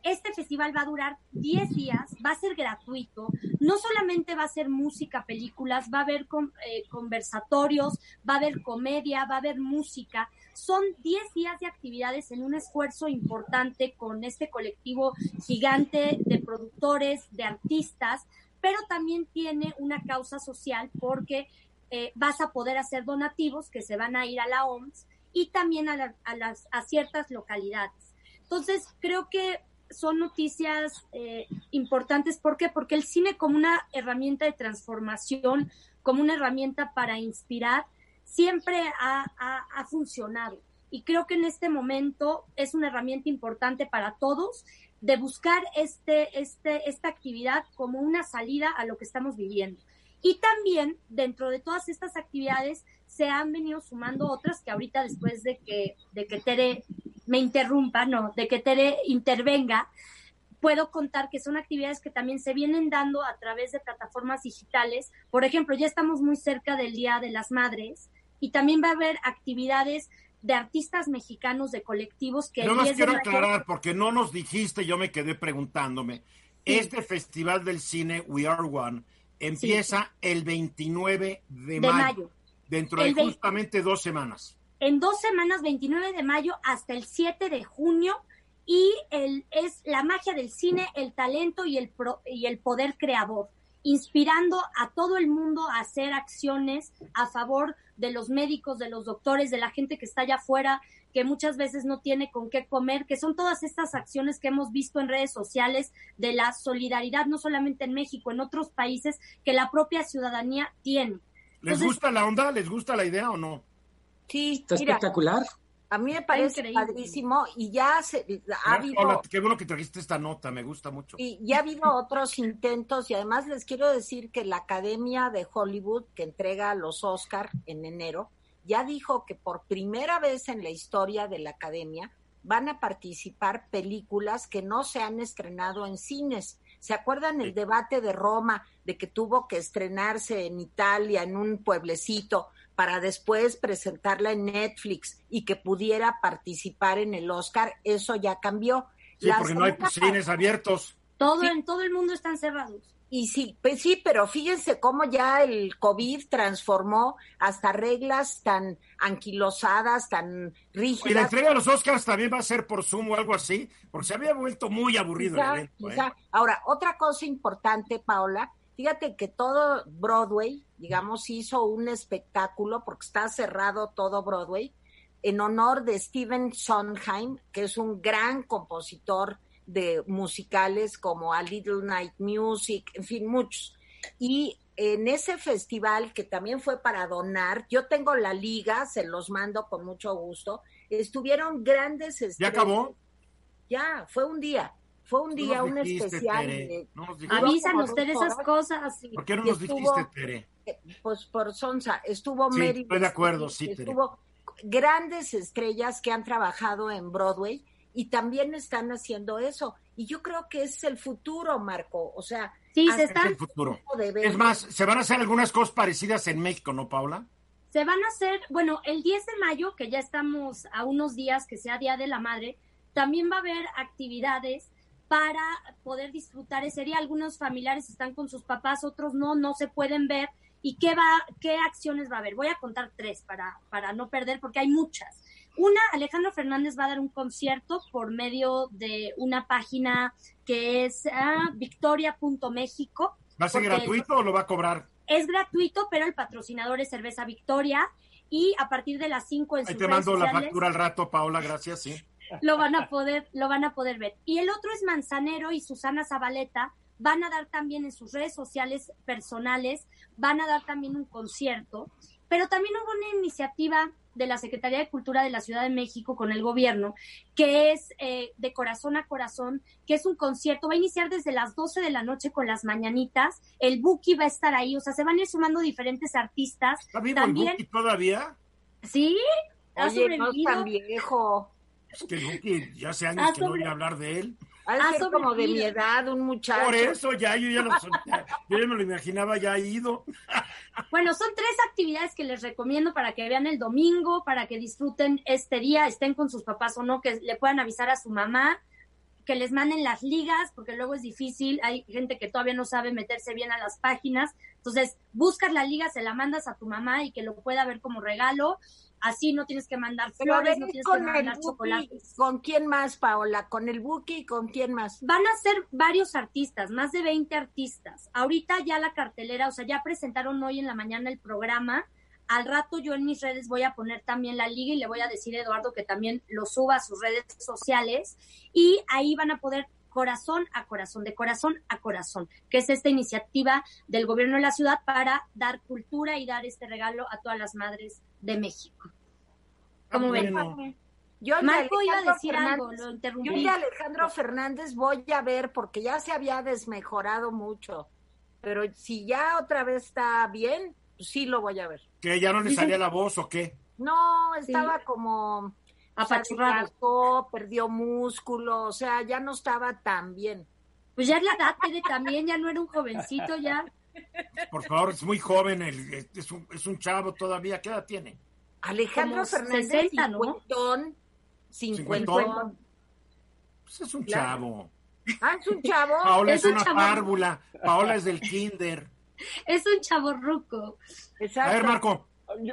Este festival va a durar 10 días, va a ser gratuito, no solamente va a ser música, películas, va a haber eh, conversatorios, va a haber comedia, va a haber música. Son 10 días de actividades en un esfuerzo importante con este colectivo gigante de productores, de artistas, pero también tiene una causa social porque eh, vas a poder hacer donativos que se van a ir a la OMS y también a, a las, a ciertas localidades. Entonces, creo que son noticias eh, importantes. ¿Por qué? Porque el cine como una herramienta de transformación, como una herramienta para inspirar, siempre ha, ha- ha funcionado. Y creo que en este momento es una herramienta importante para todos de buscar este, este, esta actividad como una salida a lo que estamos viviendo. Y también dentro de todas estas actividades se han venido sumando otras que ahorita después de que, de que Tere me interrumpa, no, de que Tere intervenga, puedo contar que son actividades que también se vienen dando a través de plataformas digitales. Por ejemplo, ya estamos muy cerca del Día de las Madres y también va a haber actividades de artistas mexicanos, de colectivos que... No más quiero aclarar, porque no nos dijiste, yo me quedé preguntándome, este Festival del Cine We Are One empieza el 29 de, mayo, dentro de justamente dos semanas. En dos semanas, 29 de mayo hasta el 7 de junio, y el, es la magia del cine, el talento y el, y el poder creador, inspirando a todo el mundo a hacer acciones a favor de los médicos, de los doctores, de la gente que está allá afuera, que muchas veces no tiene con qué comer, que son todas estas acciones que hemos visto en redes sociales de la solidaridad, no solamente en México, en otros países, que la propia ciudadanía tiene. ¿Les gusta la onda? ¿Les gusta la idea o no? Sí, está espectacular. A mí me parece padrísimo y ya se, ha habido... qué bueno que trajiste esta nota, me gusta mucho. Y ya ha habido otros intentos y además les quiero decir que la Academia de Hollywood, que entrega los Oscar en enero, ya dijo que por primera vez en la historia de la Academia van a participar películas que no se han estrenado en cines. ¿Se acuerdan el debate de Roma de que tuvo que estrenarse en Italia, en un pueblecito? Para después presentarla en Netflix y que pudiera participar en el Oscar, eso ya cambió. Sí, porque no hay cines abiertos. Todo en todo el mundo están cerrados. Y sí, pues sí, pero fíjense cómo ya el COVID transformó hasta reglas tan anquilosadas, tan rígidas. Y la entrega de los Oscars también va a ser por Zoom o algo así, porque se había vuelto muy aburrido el evento. ¿eh? Ahora, otra cosa importante, Paola, Fíjate que todo Broadway, digamos, hizo un espectáculo, porque está cerrado todo Broadway, en honor de Steven Sondheim, que es un gran compositor de musicales como A Little Night Music, en fin, muchos. Y en ese festival, que también fue para donar, yo tengo la liga, se los mando con mucho gusto, estuvieron grandes estrellas. ¿Ya acabó? Ya, fue un día. Fue un día, un especial. Avisan ustedes esas cosas. ¿Por qué no nos dijiste, Tere? Pues por Sonsa, estuvo sí, Estoy de acuerdo, sí, Estuvo grandes estrellas que han trabajado en Broadway y también están haciendo eso. Y yo creo que es el futuro, Marco. O sea, sí, se está. Es, futuro. es más, se van a hacer algunas cosas parecidas en México, ¿no, Paula? Se van a hacer, bueno, el 10 de mayo, que ya estamos a unos días que sea Día de la Madre, también va a haber actividades para poder disfrutar ese día. Algunos familiares están con sus papás, otros no, no se pueden ver. ¿Y qué, va, qué acciones va a haber? Voy a contar tres para, para no perder, porque hay muchas. Una, Alejandro Fernández va a dar un concierto por medio de una página que es ah, victoria.méxico. ¿Va a ser gratuito o lo va a cobrar? Es gratuito, pero el patrocinador es Cerveza Victoria y a partir de las 5 en Ahí te mando la factura al rato, Paola, gracias, sí lo van a poder, lo van a poder ver. Y el otro es Manzanero y Susana Zabaleta van a dar también en sus redes sociales personales, van a dar también un concierto, pero también hubo una iniciativa de la Secretaría de Cultura de la Ciudad de México con el gobierno, que es eh, de corazón a corazón, que es un concierto, va a iniciar desde las 12 de la noche con las mañanitas, el Buki va a estar ahí, o sea, se van a ir sumando diferentes artistas. ¿Está vivo también, el Buki todavía? Sí, ha Oye, no es tan viejo. Es que ya hace años que no voy a hablar de él. Ha ser como de mi edad, un muchacho. Por eso ya, yo ya, lo, yo ya me lo imaginaba ya ido. Bueno, son tres actividades que les recomiendo para que vean el domingo, para que disfruten este día, estén con sus papás o no, que le puedan avisar a su mamá, que les manden las ligas, porque luego es difícil, hay gente que todavía no sabe meterse bien a las páginas. Entonces, buscas la liga, se la mandas a tu mamá y que lo pueda ver como regalo Así no tienes que mandar flores, no tienes que mandar chocolates. ¿Con quién más, Paola? ¿Con el Buki y con quién más? Van a ser varios artistas, más de 20 artistas. Ahorita ya la cartelera, o sea, ya presentaron hoy en la mañana el programa. Al rato yo en mis redes voy a poner también la liga y le voy a decir a Eduardo que también lo suba a sus redes sociales y ahí van a poder corazón a corazón, de corazón a corazón, que es esta iniciativa del gobierno de la ciudad para dar cultura y dar este regalo a todas las madres de México. ¿Cómo ven? Yo Marco iba a decir algo, lo interrumpí. Yo y Alejandro Fernández voy a ver porque ya se había desmejorado mucho, pero si ya otra vez está bien, pues sí lo voy a ver. ¿Que ya no le salía la voz o qué? No, estaba como apachurrado, perdió músculo, o sea, ya no estaba tan bien. Pues ya es la edad, también, ya no era un jovencito, ya. Por favor, es muy joven, es, un, es un chavo todavía, ¿qué edad tiene? Alejandro Fernández 60, ¿no? cincuentón, Pues es un chavo. Ah, es un chavo. Paola es, una párvula. Paola es del kinder. Es un chavo ruco. A ver, Marco.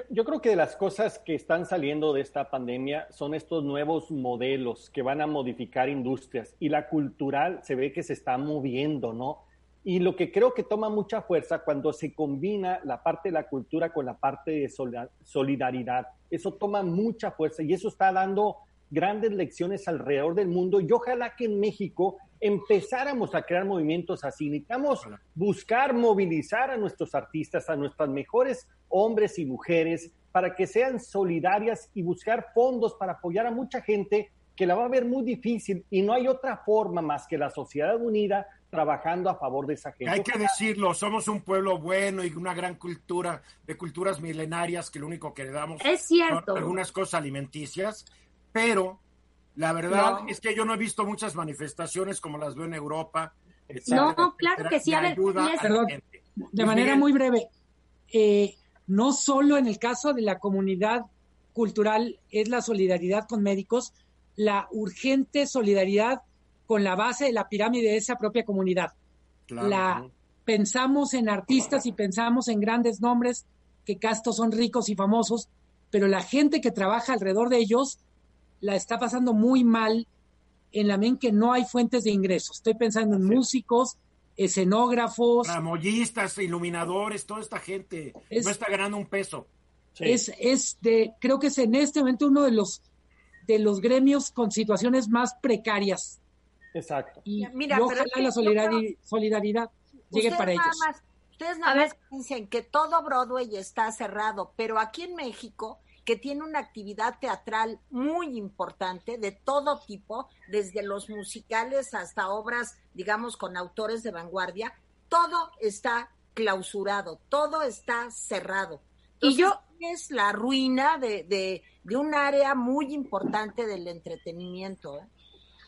Yo, creo que de las cosas que están saliendo de esta pandemia son estos nuevos modelos que van a modificar industrias y la cultural se ve que se está moviendo, ¿no? Y lo que creo que toma mucha fuerza cuando se combina la parte de la cultura con la parte de solidaridad, eso toma mucha fuerza y eso está dando grandes lecciones alrededor del mundo y ojalá que en México empezáramos a crear movimientos así. Necesitamos buscar movilizar a nuestros artistas, a nuestras mejores hombres y mujeres para que sean solidarias y buscar fondos para apoyar a mucha gente que la va a ver muy difícil y no hay otra forma más que la sociedad unida trabajando a favor de esa gente. Hay que decirlo, somos un pueblo bueno y una gran cultura de culturas milenarias que lo único que le damos es cierto. son algunas cosas alimenticias, pero la verdad es que yo no he visto muchas manifestaciones como las veo en Europa. no, claro que sí. A ver, Perdón, de manera muy breve. Eh, no solo en el caso de la comunidad cultural es la solidaridad con médicos, la urgente solidaridad con la base de la pirámide de esa propia comunidad. la pensamos en artistas y pensamos en grandes nombres que castos son ricos y famosos, pero la gente que trabaja alrededor de ellos la está pasando muy mal en la mente que no hay fuentes de ingresos. Estoy pensando en músicos, escenógrafos, tramoyistas, iluminadores, toda esta gente no está ganando un peso. Es, es de, creo que es en este momento uno de los de los gremios con situaciones más precarias. Exacto. Y, Mira, ojalá la solidaridad, llegue para ellos. ustedes nada más dicen que todo Broadway está cerrado, pero aquí en México que tiene una actividad teatral muy importante de todo tipo, desde los musicales hasta obras, digamos, con autores de vanguardia, todo está clausurado, todo está cerrado. y yo es la ruina de, de, un área muy importante del entretenimiento. ¿eh?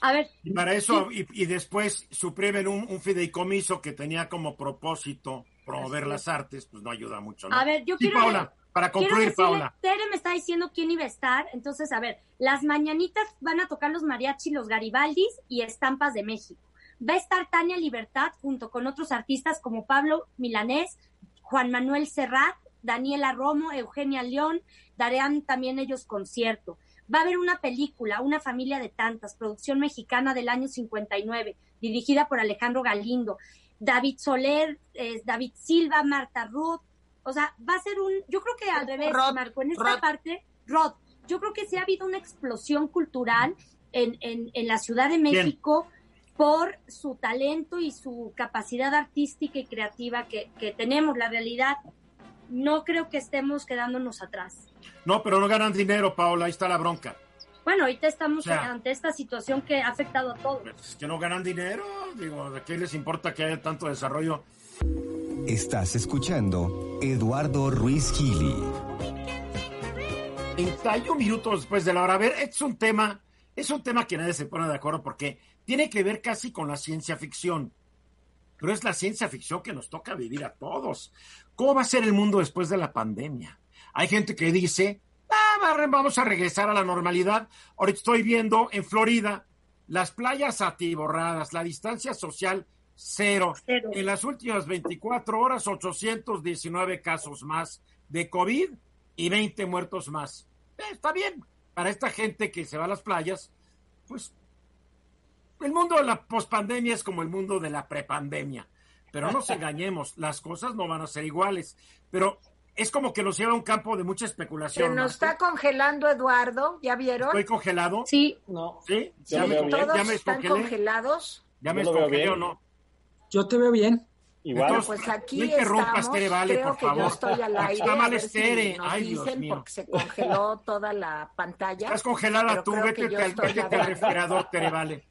A ver. Y para eso, y, después suprimen un, un, fideicomiso que tenía como propósito promover las artes, pues no ayuda mucho. ¿no? A ver, yo quiero. Para concluir, Paula. Tere me está diciendo quién iba a estar. Entonces, a ver, las mañanitas van a tocar los mariachi, los garibaldis y estampas de México. Va a estar Tania Libertad junto con otros artistas como Pablo Milanés, Juan Manuel Serrat, Daniela Romo, Eugenia León, darán también ellos concierto. Va a haber una película, Una familia de tantas, producción mexicana del año 59, dirigida por Alejandro Galindo. David Soler, eh, David Silva, Marta Ruth, o sea, va a ser un, yo creo que al revés, Marco, en esta parte, Rod, yo creo que sí ha habido una explosión cultural en, en, en la Ciudad de México por su talento y su capacidad artística y creativa que, que tenemos. La realidad, no creo que estemos quedándonos atrás. No, pero no ganan dinero, Paola, ahí está la bronca. Bueno, ahorita estamos ante esta situación que ha afectado a todos. Pues, que no ganan dinero, digo, ¿de qué les importa que haya tanto desarrollo? Estás escuchando Eduardo Ruiz Gili. 31 minutos después de la hora. A ver, es un tema, es un tema que nadie se pone de acuerdo porque tiene que ver casi con la ciencia ficción. Pero es la ciencia ficción que nos toca vivir a todos. ¿Cómo va a ser el mundo después de la pandemia? Hay gente que dice, ah, vamos a regresar a la normalidad. Ahorita estoy viendo en Florida las playas atiborradas, la distancia social Cero. En las últimas 24 horas, 819 casos más de COVID y 20 muertos más. Eh, está bien. Para esta gente que se va a las playas, pues el mundo de la pospandemia es como el mundo de la prepandemia. Pero no nos engañemos, las cosas no van a ser iguales. Pero es como que nos lleva a un campo de mucha especulación. Se nos está congelando, Eduardo, ¿ya vieron? ¿Estoy congelado? Sí. No. ¿Sí? ¿Ya, me, ¿Todos están congelados? ¿Ya me o no? Yo te veo bien. Igual. pues aquí no interrumpas, Tere, vale, por favor. Yo estoy al aire. Está mal Tere. Ay, Dios mío. Porque se congeló toda la pantalla. Estás congelada tú, vete, al refrigerador, Tere, vale.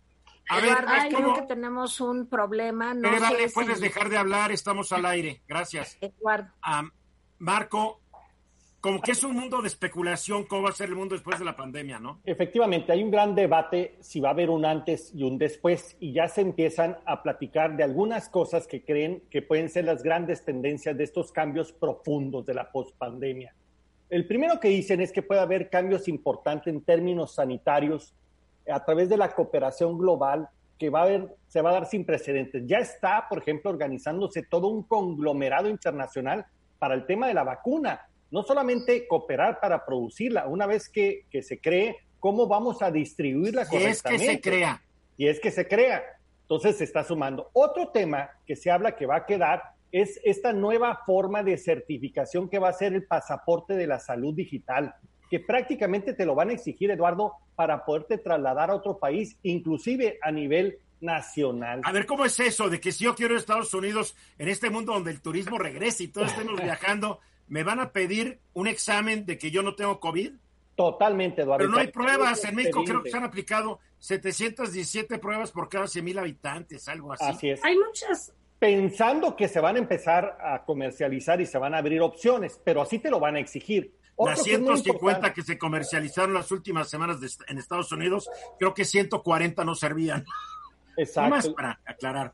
A Eduardo, ver, creo que tenemos un problema. No Tere, vale, puedes dejar de hablar, estamos al aire. Gracias. Eduardo. Marco, como que es un mundo de especulación, cómo va a ser el mundo después de la pandemia, ¿no? Efectivamente, hay un gran debate si va a haber un antes y un después, y ya se empiezan a platicar de algunas cosas que creen que pueden ser las grandes tendencias de estos cambios profundos de la pospandemia. El primero que dicen es que puede haber cambios importantes en términos sanitarios a través de la cooperación global que va a haber, se va a dar sin precedentes. Ya está, por ejemplo, organizándose todo un conglomerado internacional para el tema de la vacuna. No solamente cooperar para producirla, una vez que, que se cree, cómo vamos a distribuirla si es que se crea. Y es que se crea. Entonces se está sumando. Otro tema que se habla que va a quedar es esta nueva forma de certificación que va a ser el pasaporte de la salud digital, que prácticamente te lo van a exigir, Eduardo, para poderte trasladar a otro país, inclusive a nivel nacional. A ver, ¿cómo es eso de que si yo quiero ir a Estados Unidos, en este mundo donde el turismo regrese y todos estemos viajando, me van a pedir un examen de que yo no tengo COVID? Totalmente, Eduardo. Pero no hay pruebas. En México creo que se han aplicado 717 pruebas por cada 100 mil habitantes, algo así. Así es. Hay muchas pensando que se van a empezar a comercializar y se van a abrir opciones, pero así te lo van a exigir. las 150 que, se comercializaron las últimas semanas en Estados Unidos, creo que 140 no servían. Exacto. Más para aclarar.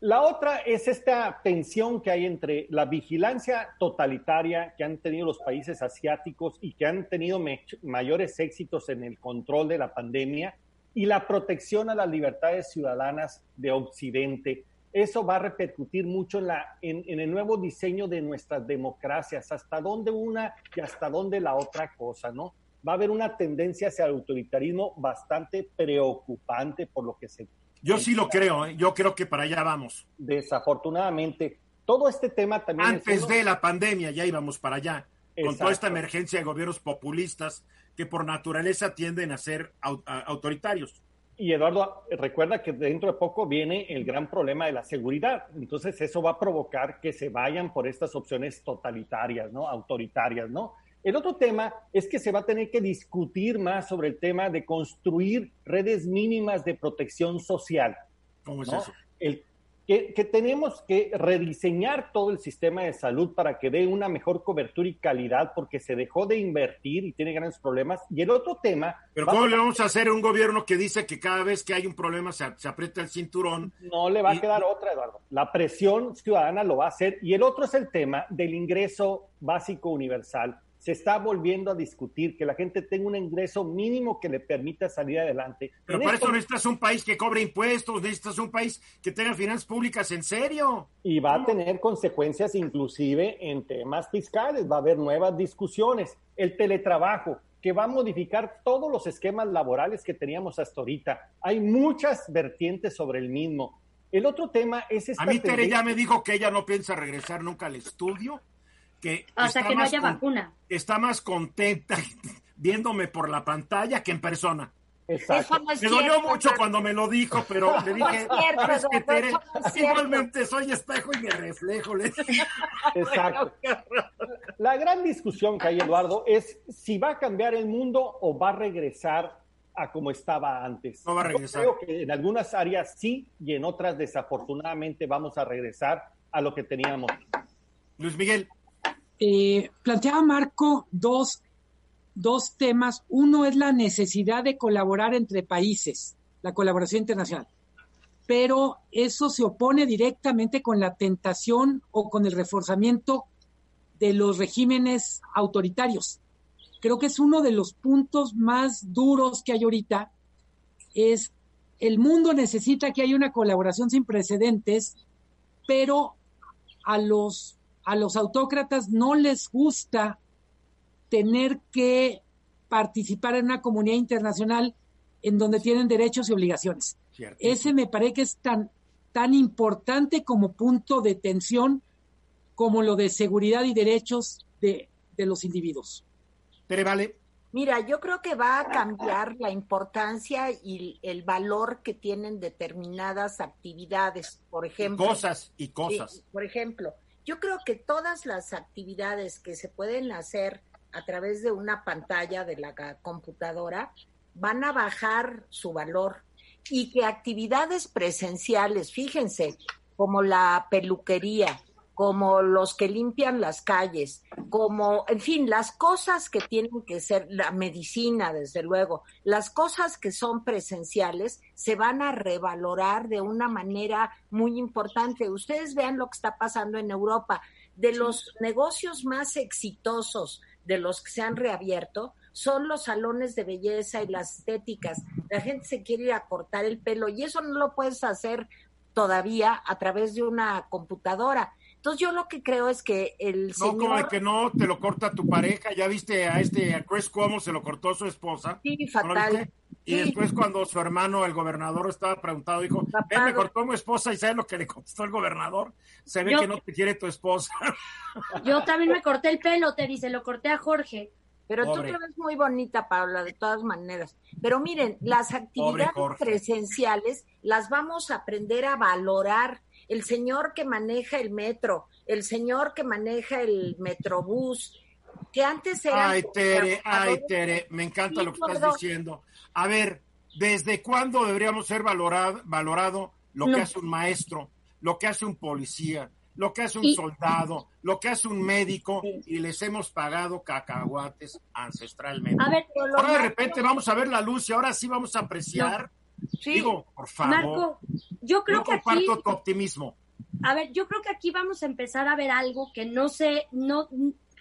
La otra es esta tensión que hay entre la vigilancia totalitaria que han tenido los países asiáticos y que han tenido mayores éxitos en el control de la pandemia y la protección a las libertades ciudadanas de Occidente eso va a repercutir mucho en, la, en, el nuevo diseño de nuestras democracias, hasta dónde una y hasta dónde la otra cosa, ¿no? Va a haber una tendencia hacia el autoritarismo bastante preocupante por lo que se... Yo sí lo creo, ¿eh? yo creo que para allá vamos. Desafortunadamente, todo este tema también... Antes de la pandemia ya íbamos para allá, con toda esta emergencia de gobiernos populistas que por naturaleza tienden a ser autoritarios. Y Eduardo, recuerda que dentro de poco viene el gran problema de la seguridad. Entonces eso va a provocar que se vayan por estas opciones totalitarias, ¿no? Autoritarias, ¿no? El otro tema es que se va a tener que discutir más sobre el tema de construir redes mínimas de protección social. ¿Cómo es eso? El que, tenemos que rediseñar todo el sistema de salud para que dé una mejor cobertura y calidad porque se dejó de invertir y tiene grandes problemas. Y el otro tema... Pero ¿cómo le vamos a hacer a un gobierno que dice que cada vez que hay un problema se, aprieta el cinturón? No le va a quedar otra, Eduardo. La presión ciudadana lo va a hacer. Y el otro es el tema del ingreso básico universal se está volviendo a discutir que la gente tenga un ingreso mínimo que le permita salir adelante. Pero para eso necesitas un país que cobre impuestos, necesitas un país que tenga finanzas públicas en serio. Y va a tener consecuencias inclusive en temas fiscales, va a haber nuevas discusiones. El teletrabajo, que va a modificar todos los esquemas laborales que teníamos hasta ahorita. Hay muchas vertientes sobre el mismo. El otro tema es... Esta a mí Tere ya me dijo que ella no piensa regresar nunca al estudio que hasta que no haya vacuna. Está más contenta viéndome por la pantalla que en persona. Exacto. me dolió mucho cuando me lo dijo, pero le dije, simplemente soy espejo y me reflejo. Exacto. La gran discusión que hay, Eduardo, es si va a cambiar el mundo o va a regresar a como estaba antes. No va a regresar. creo que en algunas áreas sí y en otras desafortunadamente vamos a regresar a lo que teníamos. Luis Miguel. Eh, planteaba Marco dos, dos temas. Uno es la necesidad de colaborar entre países, la colaboración internacional. Pero eso se opone directamente con la tentación o con el reforzamiento de los regímenes autoritarios. Creo que es uno de los puntos más duros que hay ahorita. Es el mundo necesita que haya una colaboración sin precedentes, pero a los a los autócratas no les gusta tener que participar en una comunidad internacional en donde tienen derechos y obligaciones. Ese me parece que es tan, tan importante como punto de tensión como lo de seguridad y derechos de, de los individuos. Pero vale. Mira, yo creo que va a cambiar la importancia y el valor que tienen determinadas actividades, por ejemplo. cosas y cosas. por ejemplo, yo creo que todas las actividades que se pueden hacer a través de una pantalla de la computadora van a bajar su valor y que actividades presenciales, fíjense, como la peluquería, como los que limpian las calles, como, en fin, las cosas que tienen que ser, la medicina, desde luego, las cosas que son presenciales se van a revalorar de una manera muy importante. Ustedes vean lo que está pasando en Europa. De los negocios más exitosos de los que se han reabierto son los salones de belleza y las estéticas. La gente se quiere ir a cortar el pelo y eso no lo puedes hacer todavía a través de una computadora. Entonces yo lo que creo es que el señor... No, como que no te lo corta tu pareja. Ya viste a este, a Chris Cuomo, se lo cortó su esposa. Sí, fatal. Y después cuando su hermano, el gobernador, estaba preguntado, dijo, él me cortó mi esposa y ¿sabes lo que le contestó el gobernador? Se ve que no te quiere tu esposa. Yo también me corté el pelo, te dice, lo corté a Jorge. Pero tú te ves muy bonita, Paula, de todas maneras. Pero miren, las actividades presenciales las vamos a aprender a valorar. El señor que maneja el metro, el señor que maneja el metrobús, que antes era... Ay, Tere, ay, Tere, me encanta lo que estás diciendo. A ver, ¿desde cuándo deberíamos ser valorado, valorado lo que hace un maestro, lo que hace un policía, lo que hace un soldado, lo que hace un médico, y les hemos pagado cacahuates ancestralmente. A ver, ahora de repente vamos a ver la luz y ahora sí vamos a apreciar. Digo, por favor. Marco, yo creo que comparto tu optimismo. A ver, yo creo que aquí vamos a empezar a ver algo que no sé, no,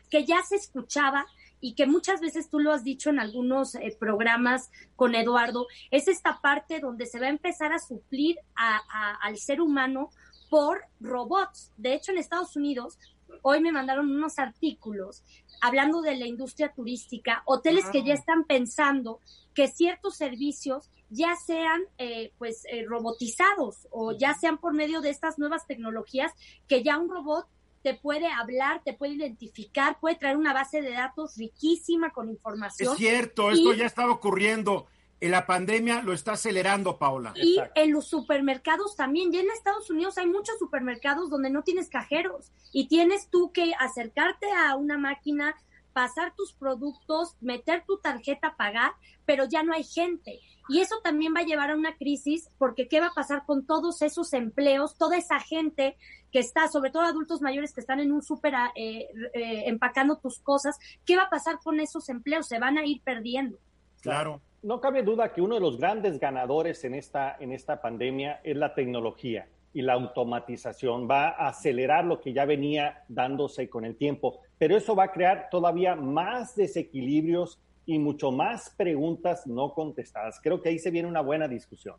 que ya se escuchaba y que muchas veces tú lo has dicho en algunos eh, programas con Eduardo, es esta parte donde se va a empezar a suplir al ser humano por robots. De hecho, en Estados Unidos, hoy me mandaron unos artículos hablando de la industria turística, hoteles que ya están pensando que ciertos servicios ya sean eh, pues eh, robotizados o ya sean por medio de estas nuevas tecnologías que ya un robot te puede hablar, te puede identificar, puede traer una base de datos riquísima con información. Es cierto, esto ya estaba ocurriendo la pandemia lo está acelerando, Paula. Y en los supermercados también. Ya en Estados Unidos hay muchos supermercados donde no tienes cajeros y tienes tú que acercarte a una máquina, pasar tus productos, meter tu tarjeta, pagar, pero ya no hay gente. Y eso también va a llevar a una crisis porque ¿qué va a pasar con todos esos empleos, toda esa gente que está, sobre todo adultos mayores que están en un súper eh, eh, empacando tus cosas? ¿Qué va a pasar con esos empleos? Se van a ir perdiendo. Claro no cabe duda que uno de los grandes ganadores en esta, en esta pandemia es la tecnología y la automatización. Va a acelerar lo que ya venía dándose con el tiempo, pero eso va a crear todavía más desequilibrios y mucho más preguntas no contestadas. Creo que ahí se viene una buena discusión.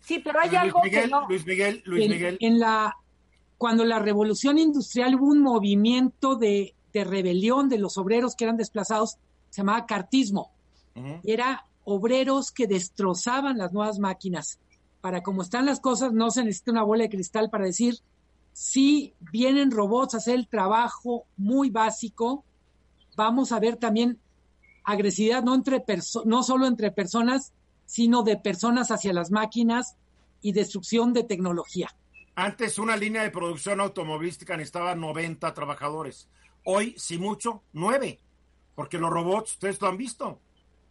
Sí, pero hay algo Luis Miguel, que no... Luis Miguel, Luis Miguel. En la, cuando la revolución industrial hubo un movimiento de, de rebelión de los obreros que eran desplazados, se llamaba cartismo. Era obreros que destrozaban las nuevas máquinas. Para como están las cosas, no se necesita una bola de cristal para decir si vienen robots a hacer el trabajo muy básico, vamos a ver también agresividad no entre no solo entre personas, sino de personas hacia las máquinas y destrucción de tecnología. Antes una línea de producción automovilística necesitaba 90 trabajadores. Hoy, si mucho, 9, porque los robots, ustedes lo han visto,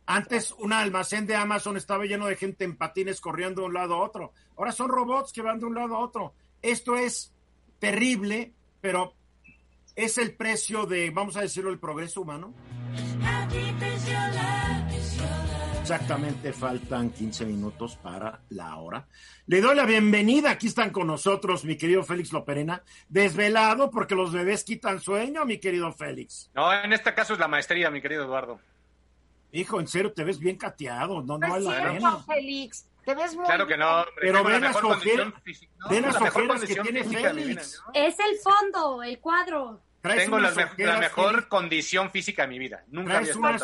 antes un almacén de Amazon estaba lleno de gente en patines corriendo de un lado a otro. Ahora son robots que van de un lado a otro. Esto es terrible, pero es el precio de, vamos a decirlo, el progreso humano. Exactamente, faltan 15 minutos para la hora. Le doy la bienvenida. Aquí están con nosotros mi querido Félix Loperena, desvelado porque los bebés quitan sueño, mi querido Félix. No, en este caso es la maestría, mi querido Eduardo. Hijo, en serio, te ves bien cateado, no, no, es la pena. Félix, te ves muy Claro que no, pero ven las ojeras, las ojeras que tiene Félix. Es el fondo, el cuadro. Tengo la, mejor condición física de mi vida. Nunca había unas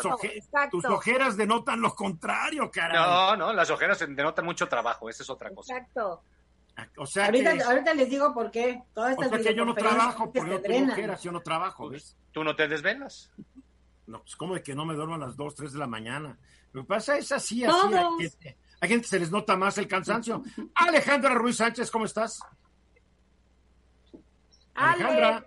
Tus ojeras denotan lo contrario, caray. No, no, las ojeras denotan mucho trabajo, esa es otra cosa. Exacto. Ah, o sea ahorita, ahorita les digo por qué. Todas estas o sea que yo no trabajo, porque no tengo ojeras, yo no trabajo, ¿ves? Tú no te desvelas. No, pues como de que no me duermo a las 2, 3 de la mañana. Lo que pasa es así, así. Hay gente, hay gente que se les nota más el cansancio. Alejandra Ruiz Sánchez, ¿cómo estás? Alejandra.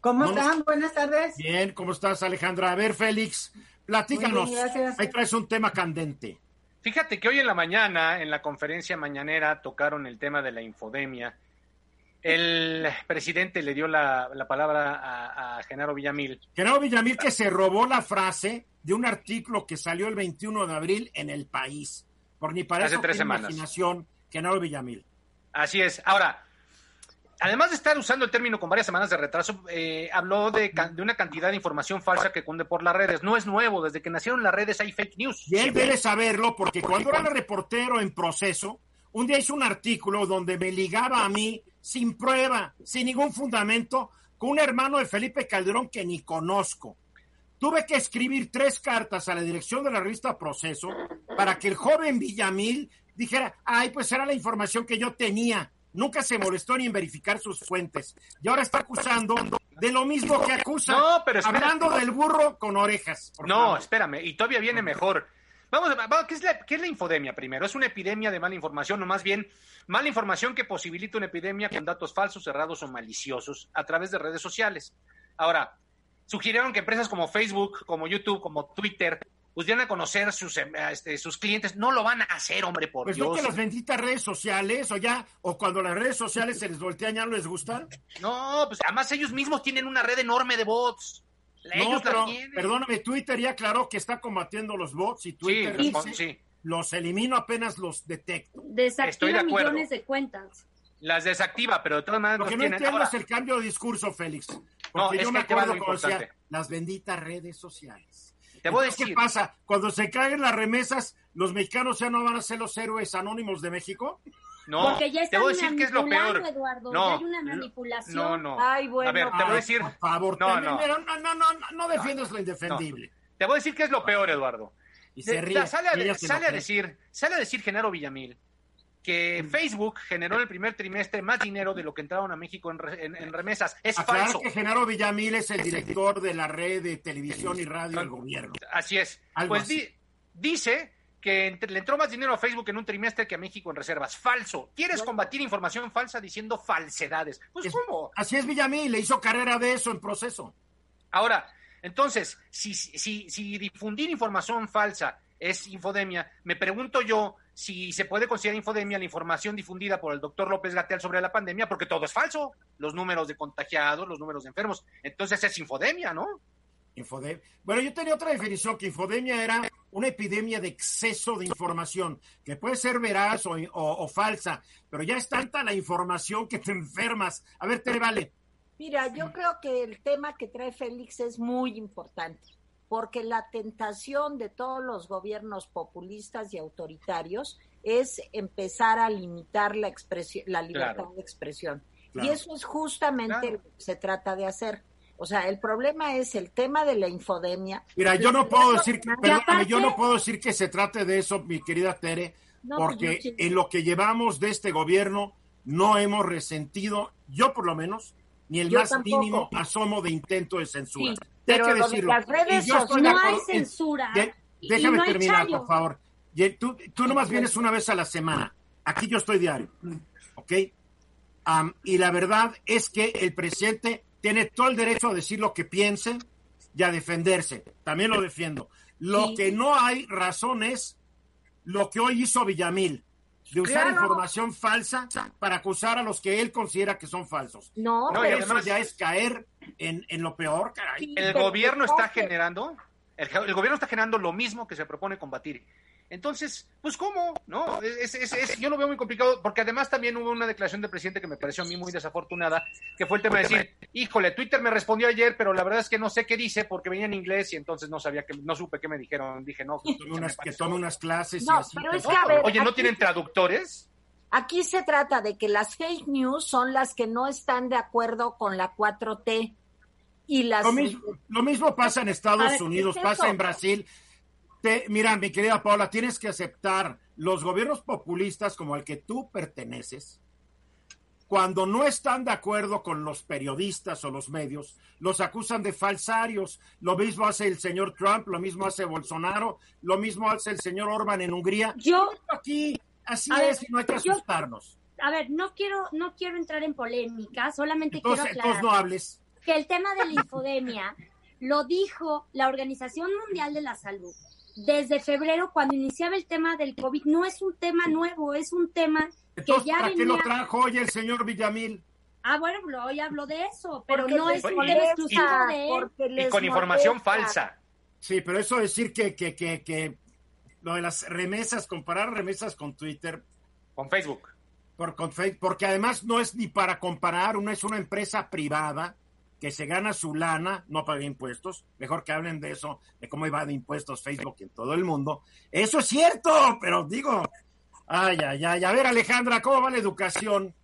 ¿Cómo están? Buenas tardes. Bien, ¿cómo estás, Alejandra? A ver, Félix, platícanos. Ahí traes un tema candente. Fíjate que hoy en la mañana, en la conferencia mañanera, tocaron el tema de la infodemia el presidente le dio la, palabra a, Genaro Villamil. Genaro Villamil que se robó la frase de un artículo que salió el 21 de abril en El País. Por ni para Hace tres semanas. imaginación, Genaro Villamil. Así es. Ahora, además de estar usando el término con varias semanas de retraso, eh, habló de, de, una cantidad de información falsa que cunde por las redes. No es nuevo, desde que nacieron las redes hay fake news. Y él debe saberlo porque cuando era reportero en proceso, un día hizo un artículo donde me ligaba a mí sin prueba, sin ningún fundamento, con un hermano de Felipe Calderón que ni conozco. Tuve que escribir tres cartas a la dirección de la revista Proceso para que el joven Villamil dijera, ay, pues era la información que yo tenía. Nunca se molestó ni en verificar sus fuentes. Y ahora está acusando de lo mismo que acusa. No, pero hablando del burro con orejas. No, favor. espérame, y todavía viene mejor. Vamos, vamos ¿qué, es la, ¿qué es la infodemia primero? ¿Es una epidemia de mala información o más bien mala información que posibilita una epidemia con datos falsos, errados o maliciosos a través de redes sociales? Ahora, sugirieron que empresas como Facebook, como YouTube, como Twitter, pues a conocer sus, este, sus clientes. No lo van a hacer, hombre, por pues Dios. no que las benditas redes sociales, o ya, o cuando las redes sociales se les voltean, ¿ya no les gustan? No, pues además ellos mismos tienen una red enorme de bots. No, pero, perdóname, Twitter ya aclaró que está combatiendo los bots y Twitter sí, dice, sí. los elimino apenas los detecto. Desactiva de millones de cuentas. Las desactiva, pero de todas maneras Lo que no tienen. entiendo Ahora, es el cambio de discurso, Félix. Porque No, yo es me acuerdo cuando decía, importante. las benditas redes sociales. Te voy a Entonces, decir. ¿Qué pasa? Cuando se caen las remesas, ¿los mexicanos ya no van a ser los héroes anónimos de México? No, Porque ya te voy a decir que es lo peor. Eduardo, no, ya hay una manipulación. No, no. Ay, bueno. A ver, te voy a decir. Por favor, No, no. no, no, no, no, no defiendas lo indefendible. Te voy a decir que es lo peor, Eduardo. Y se ríe. sale a, sale a decir, sale a decir Genaro Villamil que Facebook generó en el primer trimestre más dinero de lo que entraron a México en, re- en- en remesas. Es Aclarar falso. que Genaro Villamil es el director de la red de televisión y radio del gobierno. Así es. Algo pues así. di- dice que entre- le entró más dinero a Facebook en un trimestre que a México en reservas. Falso. ¿Quieres combatir información falsa diciendo falsedades? Pues Es- ¿cómo? Así es Villamil, le hizo carrera de eso en proceso. Ahora, entonces, si, si, si difundir información falsa es infodemia, me pregunto yo si se puede considerar infodemia la información difundida por el doctor López Gatel sobre la pandemia, porque todo es falso, los números de contagiados, los números de enfermos. Entonces es infodemia, ¿no? Infodem- Bueno, yo tenía otra definición, que infodemia era una epidemia de exceso de información, que puede ser veraz o, o- o falsa, pero ya es tanta la información que te enfermas. A ver, Tere, vale. Mira, yo creo que el tema que trae Félix es muy importante, porque la tentación de todos los gobiernos populistas y autoritarios es empezar a limitar la expresión, la libertad Claro. de expresión. Claro. Y eso es justamente Claro. lo que se trata de hacer. O sea, el problema es el tema de la infodemia. Mira, yo no puedo decir que, perdóname, yo no puedo decir que se trate de eso, mi querida Tere, No, pues, porque en lo que llevamos de este gobierno no hemos resentido, yo por lo menos, ni el Yo más tampoco. mínimo asomo de intento de censura. Sí, pero que decirlo. las redes de No hay censura. de- déjame no terminar, por favor. Tú, tú nomás vienes una vez a la semana. Aquí yo estoy diario. ¿Ok? Y la verdad es que el presidente tiene todo el derecho a decir lo que piense y a defenderse. También lo defiendo. Lo Sí. que no hay razón es lo que hoy hizo Villamil, de usar Claro. información falsa para acusar a los que él considera que son falsos. No, pero- Eso además- ya es caer en, en lo peor, caray. Sí, El gobierno está generando, el, el gobierno está generando lo mismo que se propone combatir. Entonces, pues ¿cómo? No, es, es- es- yo lo veo muy complicado, porque además también hubo una declaración del presidente que me pareció a mí muy desafortunada, que fue el tema de decir, híjole, Twitter me respondió ayer, pero la verdad es que no sé qué dice porque venía en inglés y entonces no sabía que, no supe qué me dijeron. Dije, no, pues, Tome unas- que tome unas clases No, y así. pero es pero- que, a ver, Oye, ¿no aquí- tienen traductores? Aquí se trata de que las fake news son las que no están de acuerdo con la 4T y las Lo mismo, lo mismo pasa en Estados A ver, ¿qué Unidos, es pasa en Brasil. Te- mira, mi querida Paula, tienes que aceptar los gobiernos populistas como al que tú perteneces, cuando no están de acuerdo con los periodistas o los medios, los acusan de falsarios. Lo mismo hace el señor Trump, lo mismo hace Bolsonaro, lo mismo hace el señor Orban en Hungría. Yo, Aquí, así es, ver, y no hay que yo- asustarnos. a ver, no quiero, no quiero entrar en polémica, solamente Entonces, quiero aclarar entonces no hables. que el tema de la infodemia lo dijo la Organización Mundial de la Salud desde febrero cuando iniciaba el tema del COVID. No es un tema nuevo, es un tema que Entonces, ya ¿para qué venía. lo trajo hoy el señor Villamil? Ah, bueno, hoy hablo de eso, pero Porque no es un tema exclusivo de él. Y con información falsa. Sí, pero eso decir que, que, que, que lo de las remesas, comparar remesas con Twitter, Con Facebook. Por, porque además no es ni para comparar, uno es una empresa privada que se gana su lana, no paga impuestos, mejor que hablen de eso, de cómo iba de impuestos Facebook en todo el mundo. Eso es cierto, pero digo, ay, ay, ay, a ver Alejandra, ¿cómo va la educación?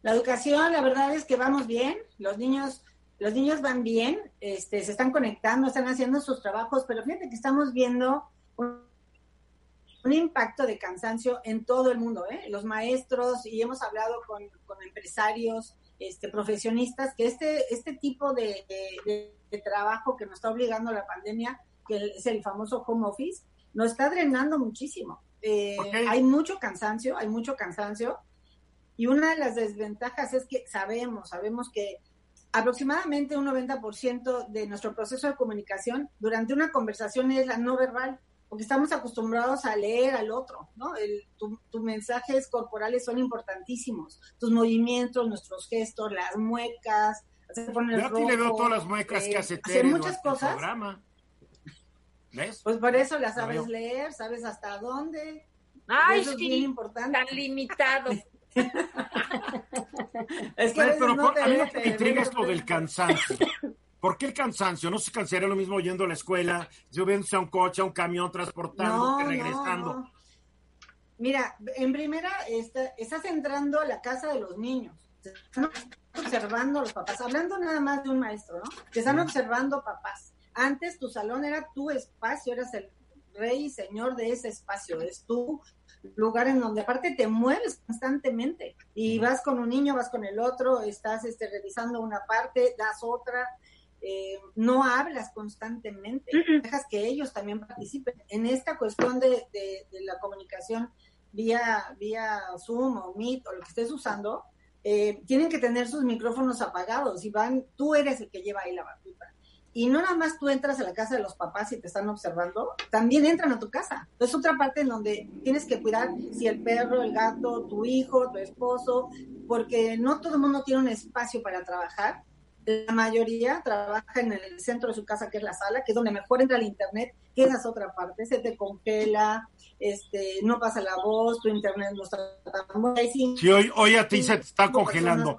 La educación, la verdad es que vamos bien, los niños, los niños van bien, este, se están conectando, están haciendo sus trabajos, pero fíjate que estamos viendo un, impacto de cansancio en todo el mundo, ¿eh? los maestros, y hemos hablado con, con empresarios, este, profesionistas, que este, este tipo de, trabajo que nos está obligando la pandemia, que es el famoso home office, nos está drenando muchísimo. Eh, hay mucho cansancio, hay mucho cansancio. Y una de las desventajas es que sabemos, sabemos que aproximadamente un 90% de nuestro proceso de comunicación durante una conversación es la no verbal porque estamos acostumbrados a leer al otro, ¿no? El, tus mensajes corporales son importantísimos, tus movimientos, nuestros gestos, las muecas, se pone el Yo a le veo todas las muecas que hace Tere muchas cosas. ¿Ves? Pues por eso las sabes leer, sabes hasta dónde. Ay, eso es bien importante. Tan limitado. es que a, pero no a mí me intriga esto del cansancio. ¿Por qué el cansancio? ¿No se cansaría lo mismo yendo a la escuela, subiéndose a un coche, a un camión, transportando, regresando? Mira, en primera, estás entrando a la casa de los niños. Están observando a los papás, hablando nada más de un maestro, ¿no? Te están observando papás. Antes tu salón era tu espacio, eras el rey y señor de ese espacio, es tu lugar en donde aparte te mueves constantemente y vas con un niño, vas con el otro, estás este, revisando una parte, das otra, eh, no hablas constantemente, dejas que ellos también participen. En esta cuestión de, la comunicación vía, vía Zoom o Meet o lo que estés usando, eh, tienen que tener sus micrófonos apagados y van, tú eres el que lleva ahí la batuta. Y no nada más tú entras a la casa de los papás y te están observando, también entran a tu casa. Es otra parte en donde tienes que cuidar si el perro, el gato, tu hijo, tu esposo, porque no todo el mundo tiene un espacio para trabajar la mayoría trabaja en el centro de su casa, que es la sala, que es donde mejor entra el internet, que esa es otra parte, se te congela, este, no pasa la voz, tu internet no está tan bueno. Sí, hoy, hoy a ti se te está congelando.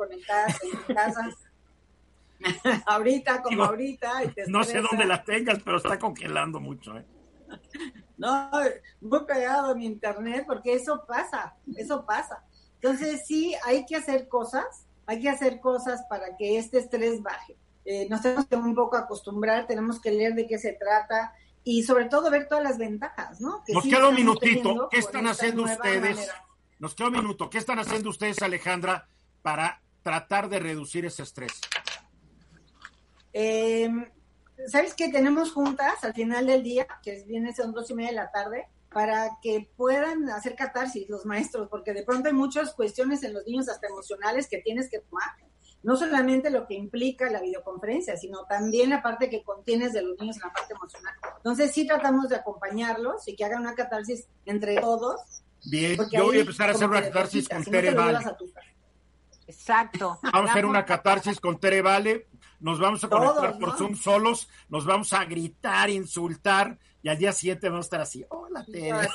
ahorita, como ahorita. no sé dónde la tengas, pero está congelando mucho. ¿eh? No, muy pegado mi internet, porque eso pasa, eso pasa. Entonces sí, hay que hacer cosas hay que hacer cosas para que este estrés baje. Eh, nos tenemos que un poco acostumbrar, tenemos que leer de qué se trata y sobre todo ver todas las ventajas, ¿no? nos queda un minutito. ¿Qué están haciendo ustedes? Nos queda un minuto. ¿Qué están haciendo ustedes, Alejandra, para tratar de reducir ese estrés? Em, ¿Sabes que tenemos juntas al final del día, que viene son dos y media de la tarde? Para que puedan hacer catarsis los maestros, porque de pronto hay muchas cuestiones en los niños hasta emocionales que tienes que tomar. No solamente lo que implica la videoconferencia, sino también la parte que contienes de los niños en la parte emocional. Entonces sí tratamos de acompañarlos y que hagan una catarsis entre todos. Bien, yo voy a empezar a hacer una catarsis con Tere Vale. Exacto. Vamos a hacer una catarsis con Tere Vale. Nos vamos a conectar por Zoom solos, nos vamos a gritar, insultar, y al día siguiente vamos a estar así, hola Tere.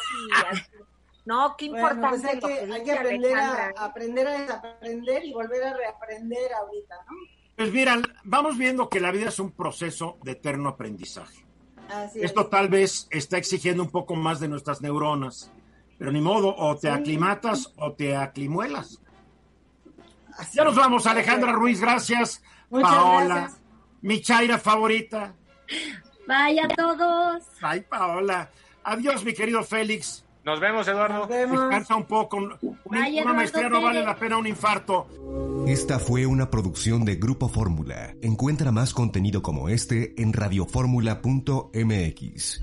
No, qué pues importante. hay, que, hay que, aprender a, aprender a desaprender y volver a reaprender ahorita, ¿no? Pues mira, vamos viendo que la vida es un proceso de eterno aprendizaje. Esto tal vez está exigiendo un poco más de nuestras neuronas, pero ni modo, o te aclimatas o te aclimuelas. ya nos vamos, Alejandra Ruiz, gracias. Muchas Paola, gracias. mi chaira favorita. Vaya todos. Ay, Paola. Adiós, mi querido Félix. Nos vemos, Eduardo. Descansa un poco. Una, maestría no vale la pena un infarto. Esta fue una producción de Grupo Fórmula. Encuentra más contenido como este en radioformula.mx.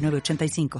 85